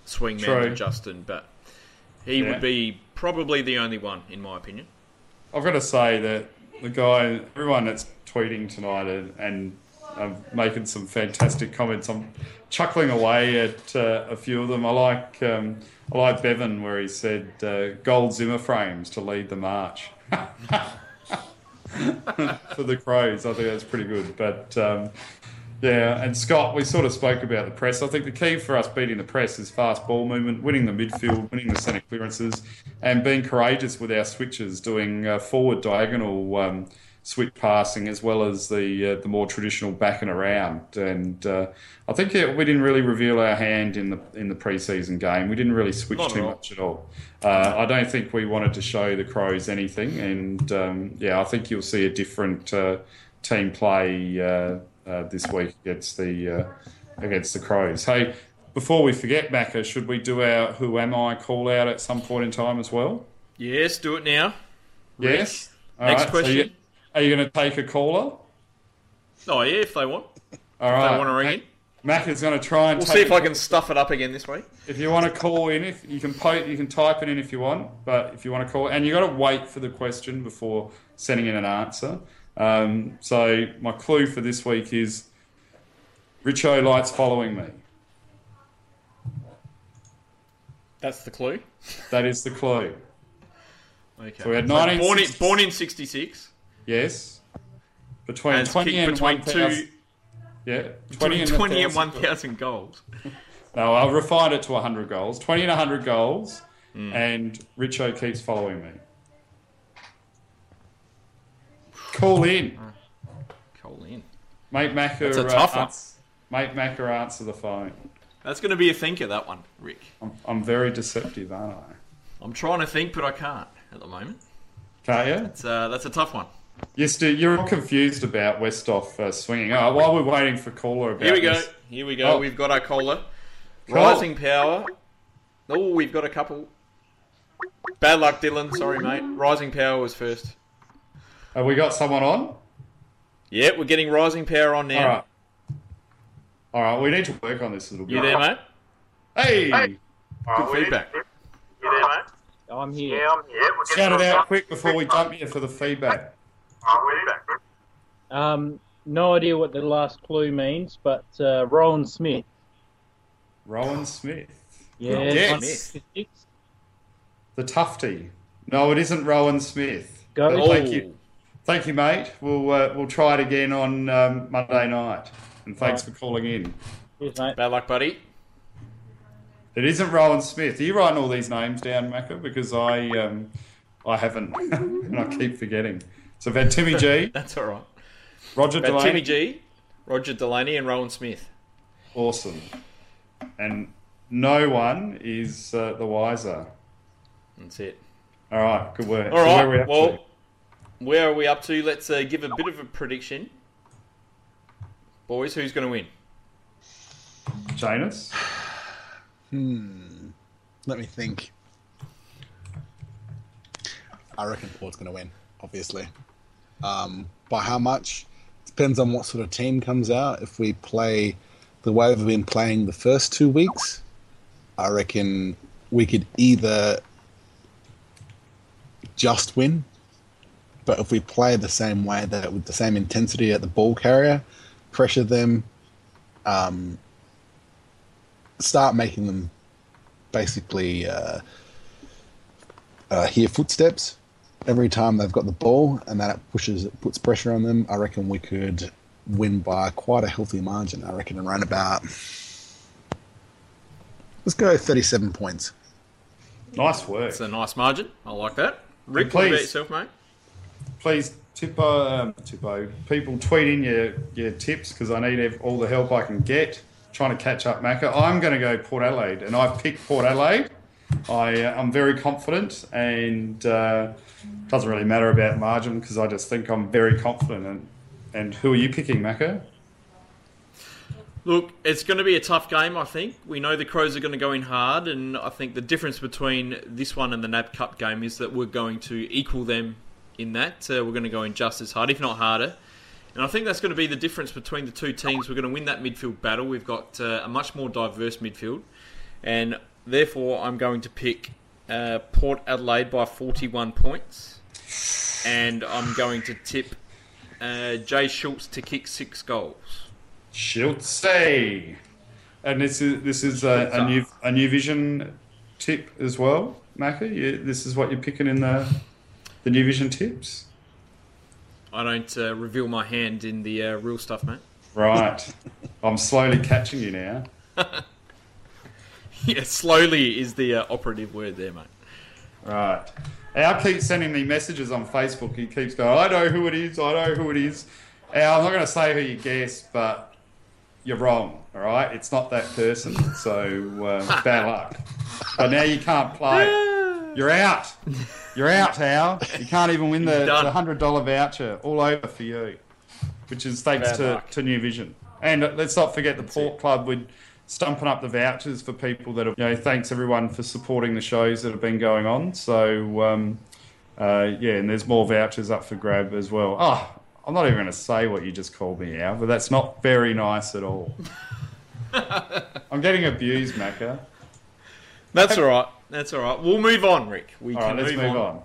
swingman True. than Justin, but he Yeah. would be probably the only one, in my opinion. I've got to say that the guy, everyone that's tweeting tonight and, and um, making some fantastic comments, I'm chuckling away at uh, a few of them. I like um, I like Bevan where he said uh, gold Zimmer frames to lead the march for the Crows. I think that's pretty good, but. Um, yeah, and Scott, we sort of spoke about the press. I think the key for us beating the press is fast ball movement, winning the midfield, winning the centre clearances, and being courageous with our switches, doing uh, forward diagonal um, switch passing as well as the uh, the more traditional back and around. And uh, I think yeah, we didn't really reveal our hand in the in the preseason game. We didn't really switch Not too all. much at all. Uh, I don't think we wanted to show the Crows anything, and um, yeah, I think you'll see a different uh, team play uh, uh, this week against the uh, against the Crows. Hey, before we forget, Macca, should we do our "Who Am I" call out at some point in time as well? Yes, do it now. Yes. All Next right, so question. you- are you going to take a caller? Oh, yeah, if they want. All right. If they want to ring in. Mac is going to try and We'll take see if I can stuff it up again this week. If you want to call in, if you can po- you can type it in if you want, but if you want to call, and you got to wait for the question before sending in an answer. Um, so my clue for this week is Richo likes following me. That's the clue. That is the clue. Okay. So we had born, in, 1960 born in 66. Yes. Between And twenty and between 1,000 two, Yeah, between 20 20 and 1,000 1,000 goals. No, I'll refine it to 100 goals. 20 and 100 goals, Hmm. and Richo keeps following me. Call in. Call in. Mate Macker, That's a tough uh, one. ans- Mate Macker, answer the phone. That's going to be a thinker, that one, Rick. I'm, I'm very deceptive, aren't I? I'm trying to think, but I can't at the moment. Can't you? It's, uh, that's a tough one. You st- you're all confused about Westhoff uh, swinging. Oh, while we're waiting for caller about Here we go. this- Here we go. Oh. We've got our caller. Cool. Rising power. Oh, we've got a couple. Bad luck, Dylan. Sorry, mate. Rising power was first. Have we got someone on? Yeah, we're getting rising power on now. All right. All right, we need to work on this a little bit. You there, mate? Hey! Good feedback. You there, mate? I'm here. Yeah, I'm here. We're Shout it out quick before we jump here for the feedback. Um, no idea what the last clue means, but uh, Rowan Smith. Rowan Smith. Yeah, Yes. The Tufty. No, it isn't Rowan Smith. Go. Oh, Thank you. Thank you, mate. We'll uh, we'll try it again on um, Monday night. And thanks for calling in. Cheers, mate. Bad luck, buddy. It isn't Rowan Smith. Are you writing all these names down, Macca? Because I um, I haven't, and I keep forgetting. So we've had Timmy G, That's all right. Roger About Delaney, Timmy G, Roger Delaney, and Rowan Smith. awesome, and no one is uh, the wiser. That's it. All right, good work. All So right. where are we up well, to? where are we up to? Let's uh, give a bit of a prediction. Boys, who's going to win? Janus. Hmm. Let me think. I reckon Port's going to win. obviously. Um, by how much depends on what sort of team comes out. If we play the way we've been playing the first two weeks, I reckon we could either just win, but if we play the same way that with the same intensity at the ball carrier, pressure them, um, start making them basically uh, uh, hear footsteps every time they've got the ball, and that pushes it puts pressure on them. I reckon we could win by quite a healthy margin. I reckon around about let's go thirty-seven points. Nice work. It's a nice margin. I like that. Rick, Please. what about yourself, mate? Please, Tippo, um, Tippo, people tweet in your, your tips because I need all the help I can get trying to catch up Macca. I'm going to go Port Adelaide, and I've picked Port Adelaide. I, uh, I'm very confident, and uh, doesn't really matter about margin because I just think I'm very confident. And, and who are you picking, Macca? Look, it's going to be a tough game, I think. We know the Crows are going to go in hard, and I think the difference between this one and the NAB Cup game is that we're going to equal them in that. Uh, we're going to go in just as hard, if not harder. And I think that's going to be the difference between the two teams. We're going to win that midfield battle. We've got uh, a much more diverse midfield, and therefore I'm going to pick uh, Port Adelaide by 41 points, and I'm going to tip uh, Jay Schulz to kick six goals. Schulz. And this is this is a, a new a new vision tip as well. You, this is what you're picking in the the new vision tips. I don't uh, reveal my hand in the uh, real stuff, mate. Right. I'm slowly catching you now. Yeah, slowly is the uh, operative word there, mate. Right. Al keeps sending me messages on Facebook. He keeps going, I know who it is, I know who it is. Al, I'm not going to say who you guessed, but you're wrong, all right? It's not that person, so uh, bad luck. But now you can't play. You're out. You're out, Al. You can't even win the, the $100 voucher. All over for you, which is thanks Bad to, luck. to New Vision. And let's not forget the Port Club with stumping up the vouchers for people that have, you know, thanks everyone for supporting the shows that have been going on. So, um, uh, yeah, and there's more vouchers up for grab as well. Oh, I'm not even going to say what you just called me out, but that's not very nice at all. I'm getting abused, Macca. That's all right. That's all right. We'll move on, Rick. We All can right, let's move, move on. on.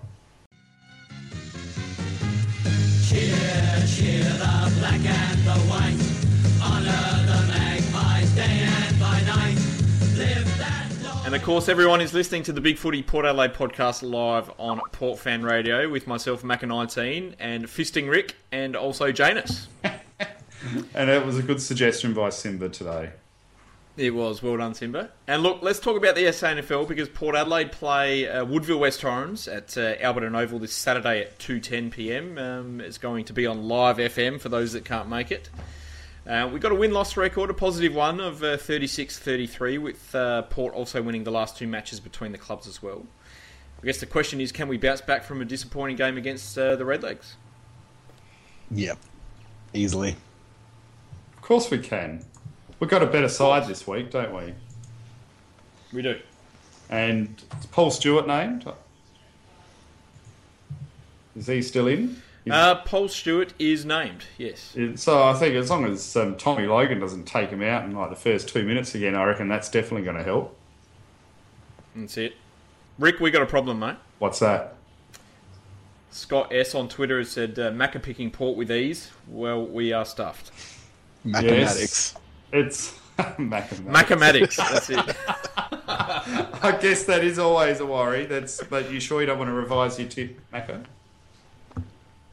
And of course, everyone is listening to the Big Footy Port Adelaide podcast live on Port Fan Radio with myself, Macca19, and Fisting Rick, and also Janus. And it was a good suggestion by Simba today. It was. Well done, Simba. And look, let's talk about the SANFL because Port Adelaide play uh, Woodville West Torrens at uh, Alberton Oval this Saturday at 2.10pm. Um, it's going to be on Live FM for those that can't make it. Uh, we've got a win-loss record, a positive one of uh, 36-33, with uh, Port also winning the last two matches between the clubs as well. I guess the question is, can we bounce back from a disappointing game against uh, the Redlegs? Yep, easily. Of course we can. We've got a better side this week, don't we? We do. And is Paul Stewart named? Is he still in? Uh, Paul Stewart is named, yes. So I think as long as um, Tommy Logan doesn't take him out in like the first two minutes again, I reckon that's definitely going to help. That's it. Rick, we got a problem, mate. What's that? Scott S on Twitter has said, uh, Macca picking port with ease. Well, we are stuffed. Mathematics. It's mathematics. Mathematics, that's it. I guess that is always a worry. That's but you sure you don't want to revise your tip, Macca?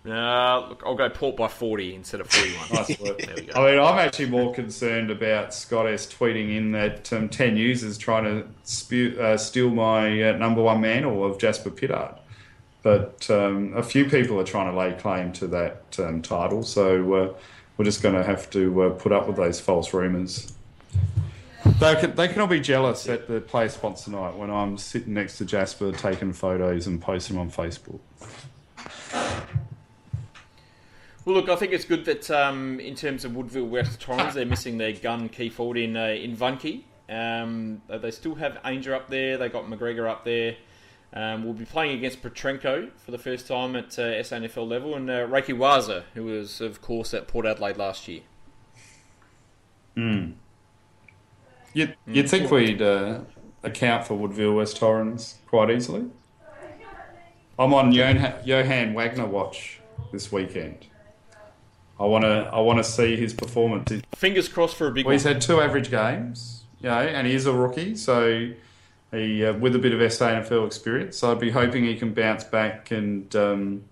Uh, look, I'll go port by 40 instead of 41. Nice work. There we go. I mean, I'm actually more concerned about Scott S tweeting in that um, 10 users trying to spew, uh, steal my uh, number one mantle of Jasper Pittard. But um, a few people are trying to lay claim to that um, title, so uh, we're just going to have to uh, put up with those false rumours. They can, they can all be jealous at the play sponsor night when I'm sitting next to Jasper taking photos and posting them on Facebook. Well, look, I think it's good that um, in terms of Woodville West Torrens, they're missing their gun key forward in uh, in Vunky. Um, they still have Ainger up there. They got McGregor up there. Um, we'll be playing against Petrenko for the first time at uh, SANFL level, and uh, Reiki Waza, who was, of course, at Port Adelaide last year. You'd, you'd think we'd uh, account for Woodville West Torrens quite easily. I'm on Johan, Johan Wagner watch this weekend. I want to I want to see his performance. Fingers crossed for a big Well, one. he's had two average games, you know, and he is a rookie, so he uh, with a bit of SA SANFL experience. So I'd be hoping he can bounce back and um,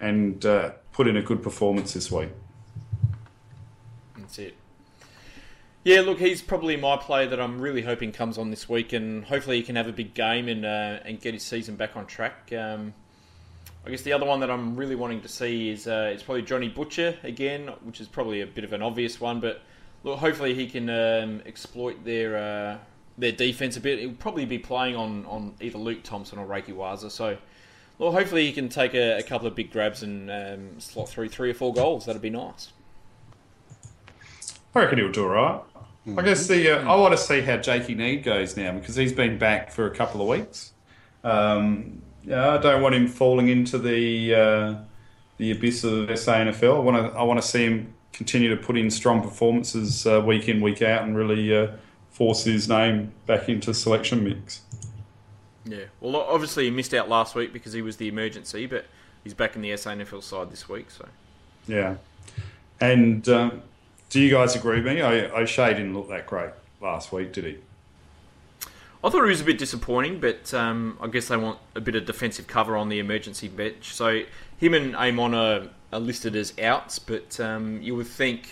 and uh, put in a good performance this week. That's it. Yeah, look, he's probably my player that I'm really hoping comes on this week, and hopefully he can have a big game and uh, and get his season back on track. Um, I guess the other one that I'm really wanting to see is uh, it's probably Johnny Butcher again, which is probably a bit of an obvious one, but look, hopefully he can um, exploit their uh, their defense a bit. He'll probably be playing on, on either Luke Thompson or Reiki Waza, so well, hopefully he can take a, a couple of big grabs and um, slot through three or four goals. That'd be nice. I reckon he'll do all right. I guess the uh, I want to see how Jakey Neade goes now because he's been back for a couple of weeks. Um, yeah, I don't want him falling into the uh, the abyss of the SANFL. I want to I want to see him continue to put in strong performances uh, week in week out and really uh, force his name back into selection mix. Yeah, well, obviously he missed out last week because he was the emergency, but he's back in the SANFL side this week. So Yeah, and um, do you guys agree with me? O- O'Shea didn't look that great last week, did he? I thought it was a bit disappointing, but um, I guess they want a bit of defensive cover on the emergency bench. So him and Amon are, are listed as outs, but um, you would think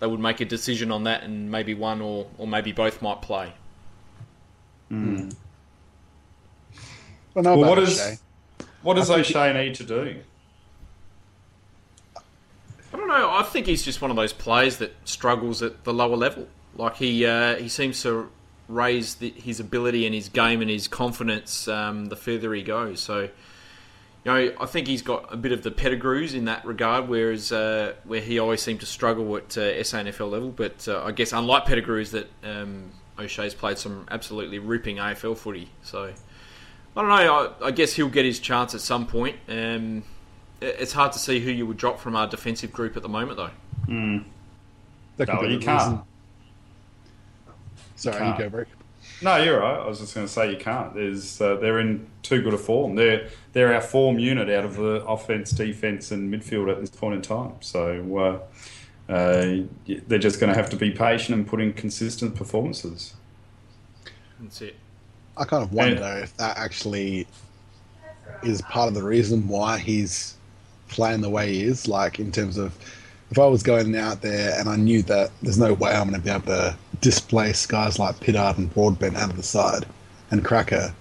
they would make a decision on that, and maybe one or, or maybe both might play. I know Well, about what O'Shea. is what does O'Shea need to do? I don't know. I think he's just one of those players that struggles at the lower level. Like he uh, he seems to raise the, his ability and his game and his confidence um, the further he goes. So, you know, I think he's got a bit of the pedigrees in that regard, whereas uh, where he always seemed to struggle at uh, SANFL level. But uh, I guess unlike pedigrees, that um, O'Shea's played some absolutely ripping AFL footy. So. I don't know. I, I guess he'll get his chance at some point. Um, it- it's hard to see who you would drop from our defensive group at the moment, though. That could No, be you can't. reason. Sorry, can't. you go, Brick. No, you're right. I was just going to say you can't. There's uh, they're in too good a form. They're they're our form unit out of the offense, defense, and midfield at this point in time. So uh, uh, they're just going to have to be patient and put in consistent performances. That's it. I kind of wonder And- if that actually is part of the reason why he's playing the way he is. Like in terms of, if I was going out there and I knew that there's no way I'm going to be able to displace guys like Pittard and Broadbent out of the side and Cracker,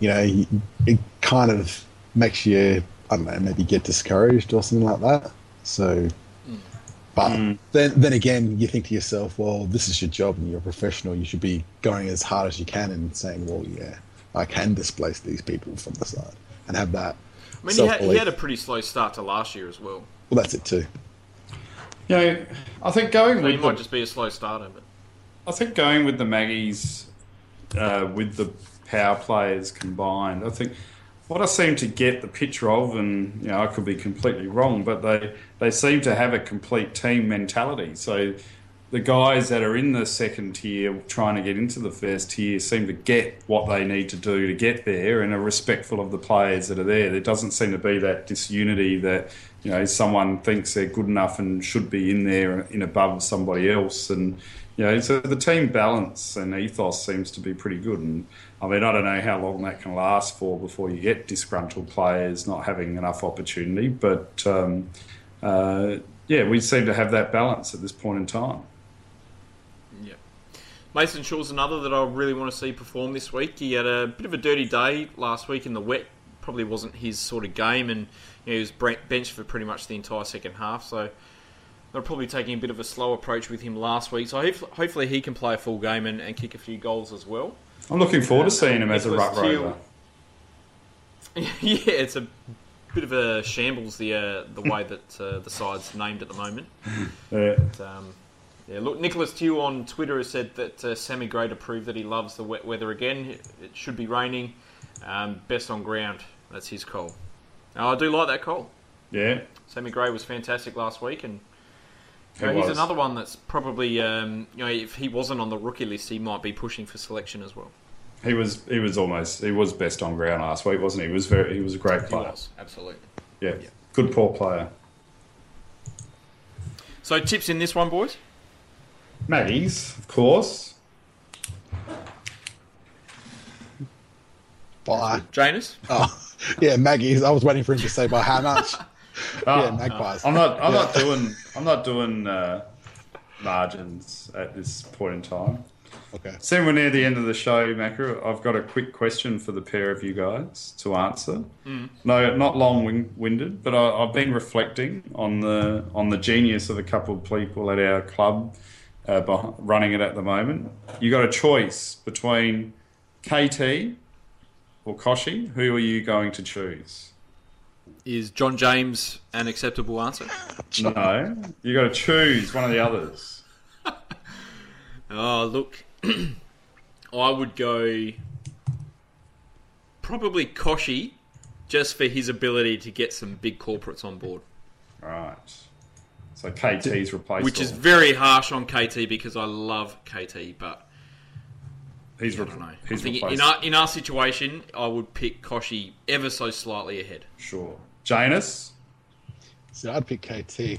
you know, it kind of makes you, I don't know, maybe get discouraged or something like that. So, but hmm. then, then again, you think to yourself, well, this is your job and you're a professional. You should be going as hard as you can and saying, well, yeah, I can displace these people from the side and have that. I mean, he had, he had a pretty slow start to last year as well. Well, that's it too. You know, I think going So with might the, just be a slow starter, but I think going with the Maggies uh, with the power players combined, I think what I seem to get the picture of, and you know, I could be completely wrong, but they they seem to have a complete team mentality. So the guys that are in the second tier trying to get into the first tier seem to get what they need to do to get there and are respectful of the players that are there. There doesn't seem to be that disunity that you know someone thinks they're good enough and should be in there in above somebody else and you know so the team balance and ethos seems to be pretty good and I mean I don't know how long that can last for before you get disgruntled players not having enough opportunity but um, uh, yeah we seem to have that balance at this point in time yeah. Mason Shaw's another that I really want to see perform this week. He had a bit of a dirty day last week in the wet. Probably wasn't his sort of game, and you know, he was benched for pretty much the entire second half. So they're probably taking a bit of a slow approach with him last week. So hopefully he can play a full game and, and kick a few goals as well. I'm looking forward to seeing him as a ruck rover yeah, it's a bit of a shambles the uh, the way that uh, the side's named at the moment. yeah. But, um, yeah, look, Nicholas Tew on Twitter has said that uh, Sammy Gray to prove that he loves the wet weather again. It should be raining. Um, best on ground. That's his call. Now, I do like that call. Yeah, Sammy Gray was fantastic last week, and you know, he's another one that's probably, um, you know, if he wasn't on the rookie list, he might be pushing for selection as well. he was. He was almost. He was best on ground last week, wasn't he? He was very. He was a great He player. was absolutely. Yeah, good poor player. So tips in this one, boys. Maggie's, of course. Bye. Janus. Oh, yeah, Maggie's. I was waiting for him to say by how much. Ah, yeah, Magpies. I'm not. I'm Yeah. not doing. I'm not doing uh, margins at this point in time. Okay. Seeing we're near the end of the show, Macca, I've got a quick question for the pair of you guys to answer. No, not long-winded, but I, I've been reflecting on the on the genius of a couple of people at our club uh, beh- running it at the moment. You got a choice between KT or Kochie. Who are you going to choose? Is John James an acceptable answer? No, you got to choose one of the others. Oh, look, I would go probably Kochie, just for his ability to get some big corporates on board. Right. So KT's replaced. Which is very harsh on KT because I love KT, but he's I re- know. He's think replaced. in our in our situation, I would pick Kochie ever so slightly ahead. Sure. Janus. So I'd pick KT.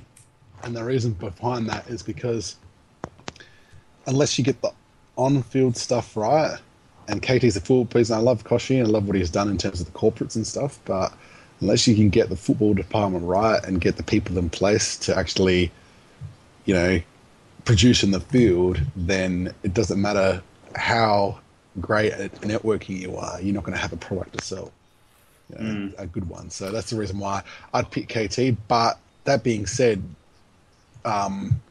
And the reason behind that is because unless you get the on field stuff right, and KT's a football piece, and I love Kochie and I love what he's done in terms of the corporates and stuff, but unless you can get the football department right and get the people in place to actually, you know, produce in the field, then it doesn't matter how great at networking you are, you're not going to have a product to sell. You know, A good one. So that's the reason why I'd pick KT. But that being said, um,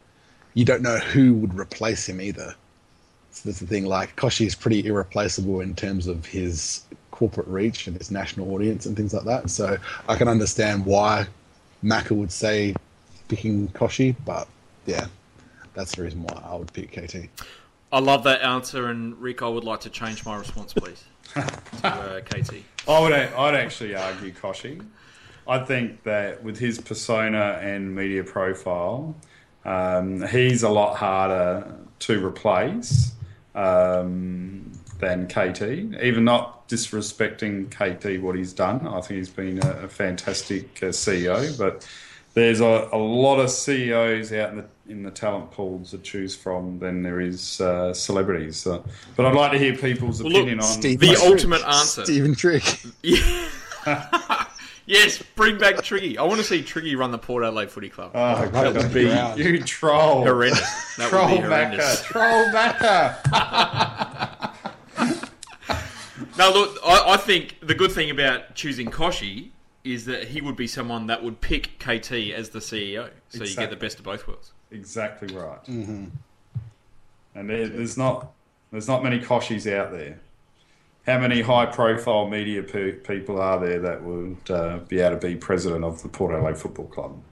you don't know who would replace him either. So that's the thing. Like Kochie is pretty irreplaceable in terms of his corporate reach and his national audience and things like that. So I can understand why Macca would say picking Kochie, but yeah, that's the reason why I would pick KT. I love that answer, and Rick, I would like to change my response, please, to uh, KT. I would. I'd actually argue Kochie. I think that with his persona and media profile, um, he's a lot harder to replace um, than KT. Even not disrespecting KT what he's done. I think he's been a, a fantastic uh, CEO, but there's a, a lot of CEOs out in the in the talent pools to choose from than there is uh, celebrities. So, but I'd like to hear people's Well, look, opinion on Steve The Trick. ultimate answer. Stephen Trigg. Yeah. yes, bring back Triggy. I want to see Triggy run the Port Adelaide Footy Club. Oh, right, God, that'd be you troll. horrendous. That Troll would be Macca. horrendous. Troll Macca. No, look, I, I think the good thing about choosing Kochie is that he would be someone that would pick KT as the CEO, so you get the best of both worlds. Exactly right. And there, there's not there's not many Kochies out there. How many high profile media pe- people are there that would uh, be able to be president of the Port Adelaide Football Club?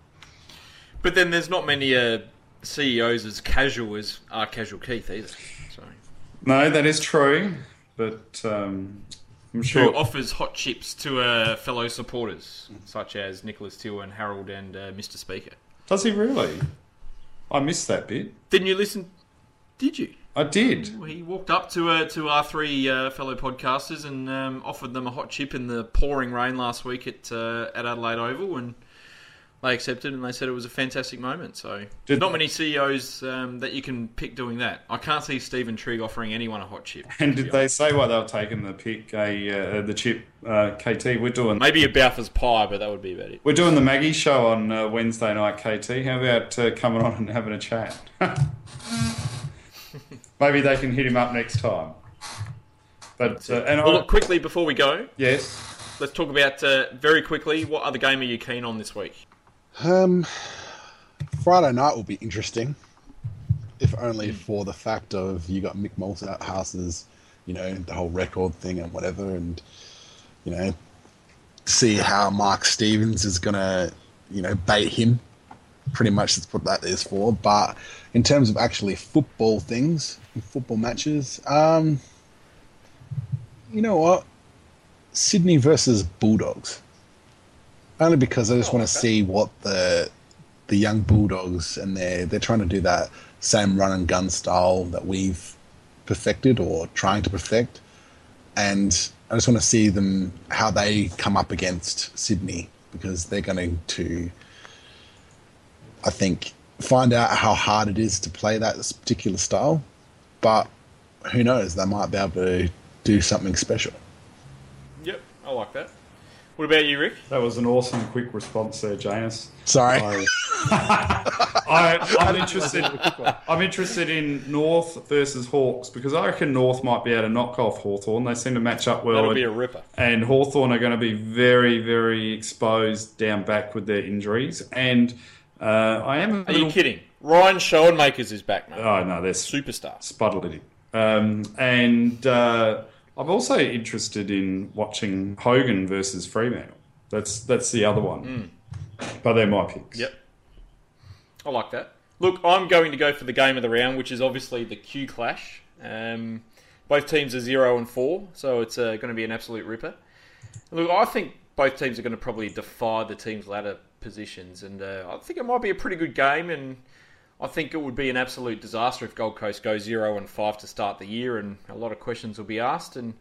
But then there's not many uh, CEOs as casual as our casual Keith either. So No, that is true, but um, I'm who sure. offers hot chips to uh, fellow supporters such as Nicholas Till and Harold and uh, Mr. Speaker. Does he really? I missed that bit. Didn't you listen? Did you? I did. He walked up to uh, to our three uh, fellow podcasters and um, offered them a hot chip in the pouring rain last week at uh, at Adelaide Oval, and they accepted and they said it was a fantastic moment. So there's not many CEOs um, that you can pick doing that. I can't see Stephen Trigg offering anyone a hot chip. And did they say why they were taking the pick? A uh, the chip uh, KT. We're doing Maybe a Balfour's pie, but that would be about it. We're doing the Maggie show on uh, Wednesday night, KT. How about uh, coming on and having a chat? Maybe they can hit him up next time. But uh, and Well, I, look, quickly before we go, yes, let's talk about uh, very quickly what other game are you keen on this week? Um, Friday night will be interesting, if only for the fact of you got Mick Malthouse's, you know, the whole record thing and whatever, and you know, see how Mark Stevens is gonna, you know, bait him. Pretty much that's what that is for. But in terms of actually football things, football matches, um, you know what? Sydney versus Bulldogs. Only because I just want to see what the the young Bulldogs and they're they're trying to do that same run and gun style that we've perfected or trying to perfect, and I just want to see them how they come up against Sydney because they're going to, I think, find out how hard it is to play that particular style, but who knows? They might be able to do something special. Yep, I like that. What about you, Rick? That was an awesome, quick response there, Janus. Sorry. I, I'm interested. I'm interested in North versus Hawks because I reckon North might be able to knock off Hawthorn. They seem to match up well. That'll be a ripper. and Hawthorn are going to be very, very exposed down back with their injuries. And uh, I am. A Are you kidding? Ryan Schoenmakers is back, mate. Oh no, they're Superstar. spuddling. Um, and uh, I'm also interested in watching Hogan versus Fremantle. That's that's the other one. But they're my picks. Yep. I like that. Look, I'm going to go for the game of the round, which is obviously the Q Clash. Um, both teams are zero and four, so it's uh, going to be an absolute ripper. Look, I think both teams are going to probably defy the team's ladder positions, and uh, I think it might be a pretty good game. And I think it would be an absolute disaster if Gold Coast go zero and five to start the year, and a lot of questions will be asked. And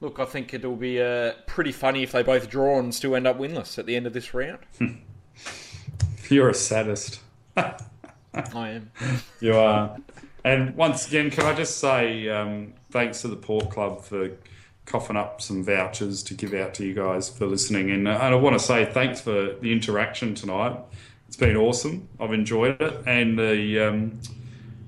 look, I think it'll be uh, pretty funny if they both draw and still end up winless at the end of this round. You're a sadist. I am. You are. And once again, can I just say um, thanks to the Port Club for coughing up some vouchers to give out to you guys for listening. And, uh, and I want to say thanks for the interaction tonight. It's been awesome. I've enjoyed it, and the um,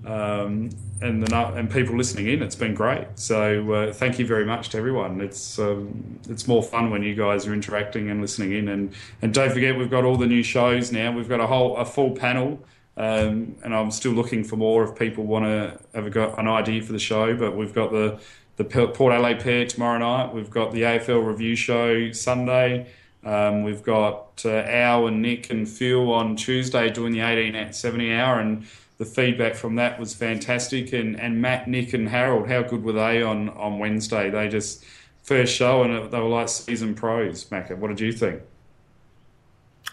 um, and the and people listening in. It's been great. So uh, thank you very much to everyone. It's um, it's more fun when you guys are interacting and listening in. And and don't forget, we've got all the new shows now. We've got a whole a full panel. Um, and I'm still looking for more if people want to have got an idea for the show. But we've got the the Port Adelaide pair tomorrow night. We've got the AFL review show Sunday. Um, we've got uh, Al and Nick and Phil on Tuesday doing the 18 at 70 hour, and the feedback from that was fantastic. And, and Matt, Nick, and Harold, how good were they on, on Wednesday? They just first show and they were like season pros. Macca, what did you think?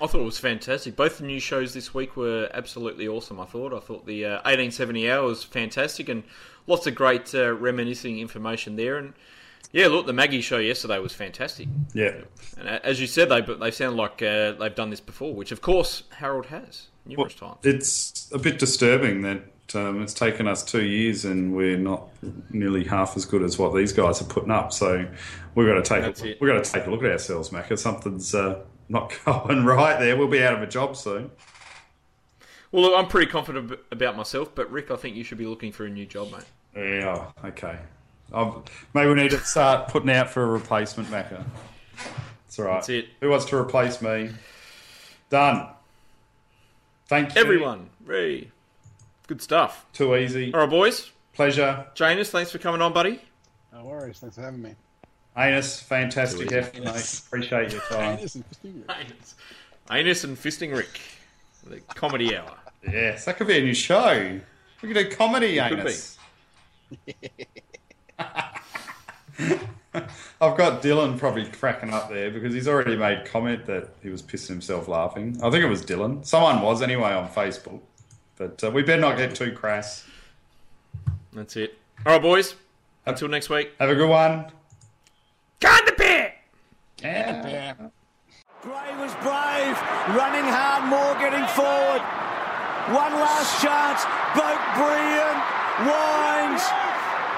I thought it was fantastic. Both the new shows this week were absolutely awesome. I thought. I thought the uh, 1870 hour was fantastic and lots of great uh, reminiscing information there. And yeah, look, the Maggie show yesterday was fantastic. Yeah, And as you said, they they sound like uh, they've done this before, which of course Harold has numerous times. it's a bit disturbing that um, it's taken us two years and we're not nearly half as good as what these guys are putting up. So we've got to take That's a, it. we've got to take a look at ourselves, Mac. If Something's uh, not going right there. We'll be out of a job soon. Well, look, I'm pretty confident about myself, but Rick, I think you should be looking for a new job, mate. Yeah, okay. Um, maybe we need to start putting out for a replacement, Macca. That's all right. That's it. Who wants to replace me? Done. Thank you. Everyone, Ree. Good stuff. Too easy. All right, boys. Pleasure. Janus, thanks for coming on, buddy. No worries. Thanks for having me. Anus, fantastic Too effort, mate. Appreciate your time. Anus and fisting it. Anus, Anus and Fisting Rick. The comedy hour. Yes, that could be a new show. We could do comedy, could Anus. I've got Dylan probably cracking up there because he's already made comment that he was pissing himself laughing. I think it was Dylan. Someone was anyway on Facebook. But uh, we better not get too crass. That's it. All right, boys. Until next week. Have a good one. Guard the pair! Yeah. Gray was brave, running hard, more getting forward. One last chance, Boak brilliant, Wines,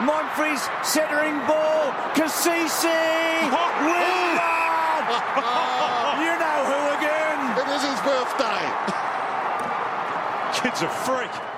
Monfries' centering ball, Cassisi, Wingard! you know who again? It is his birthday. Kid's a freak.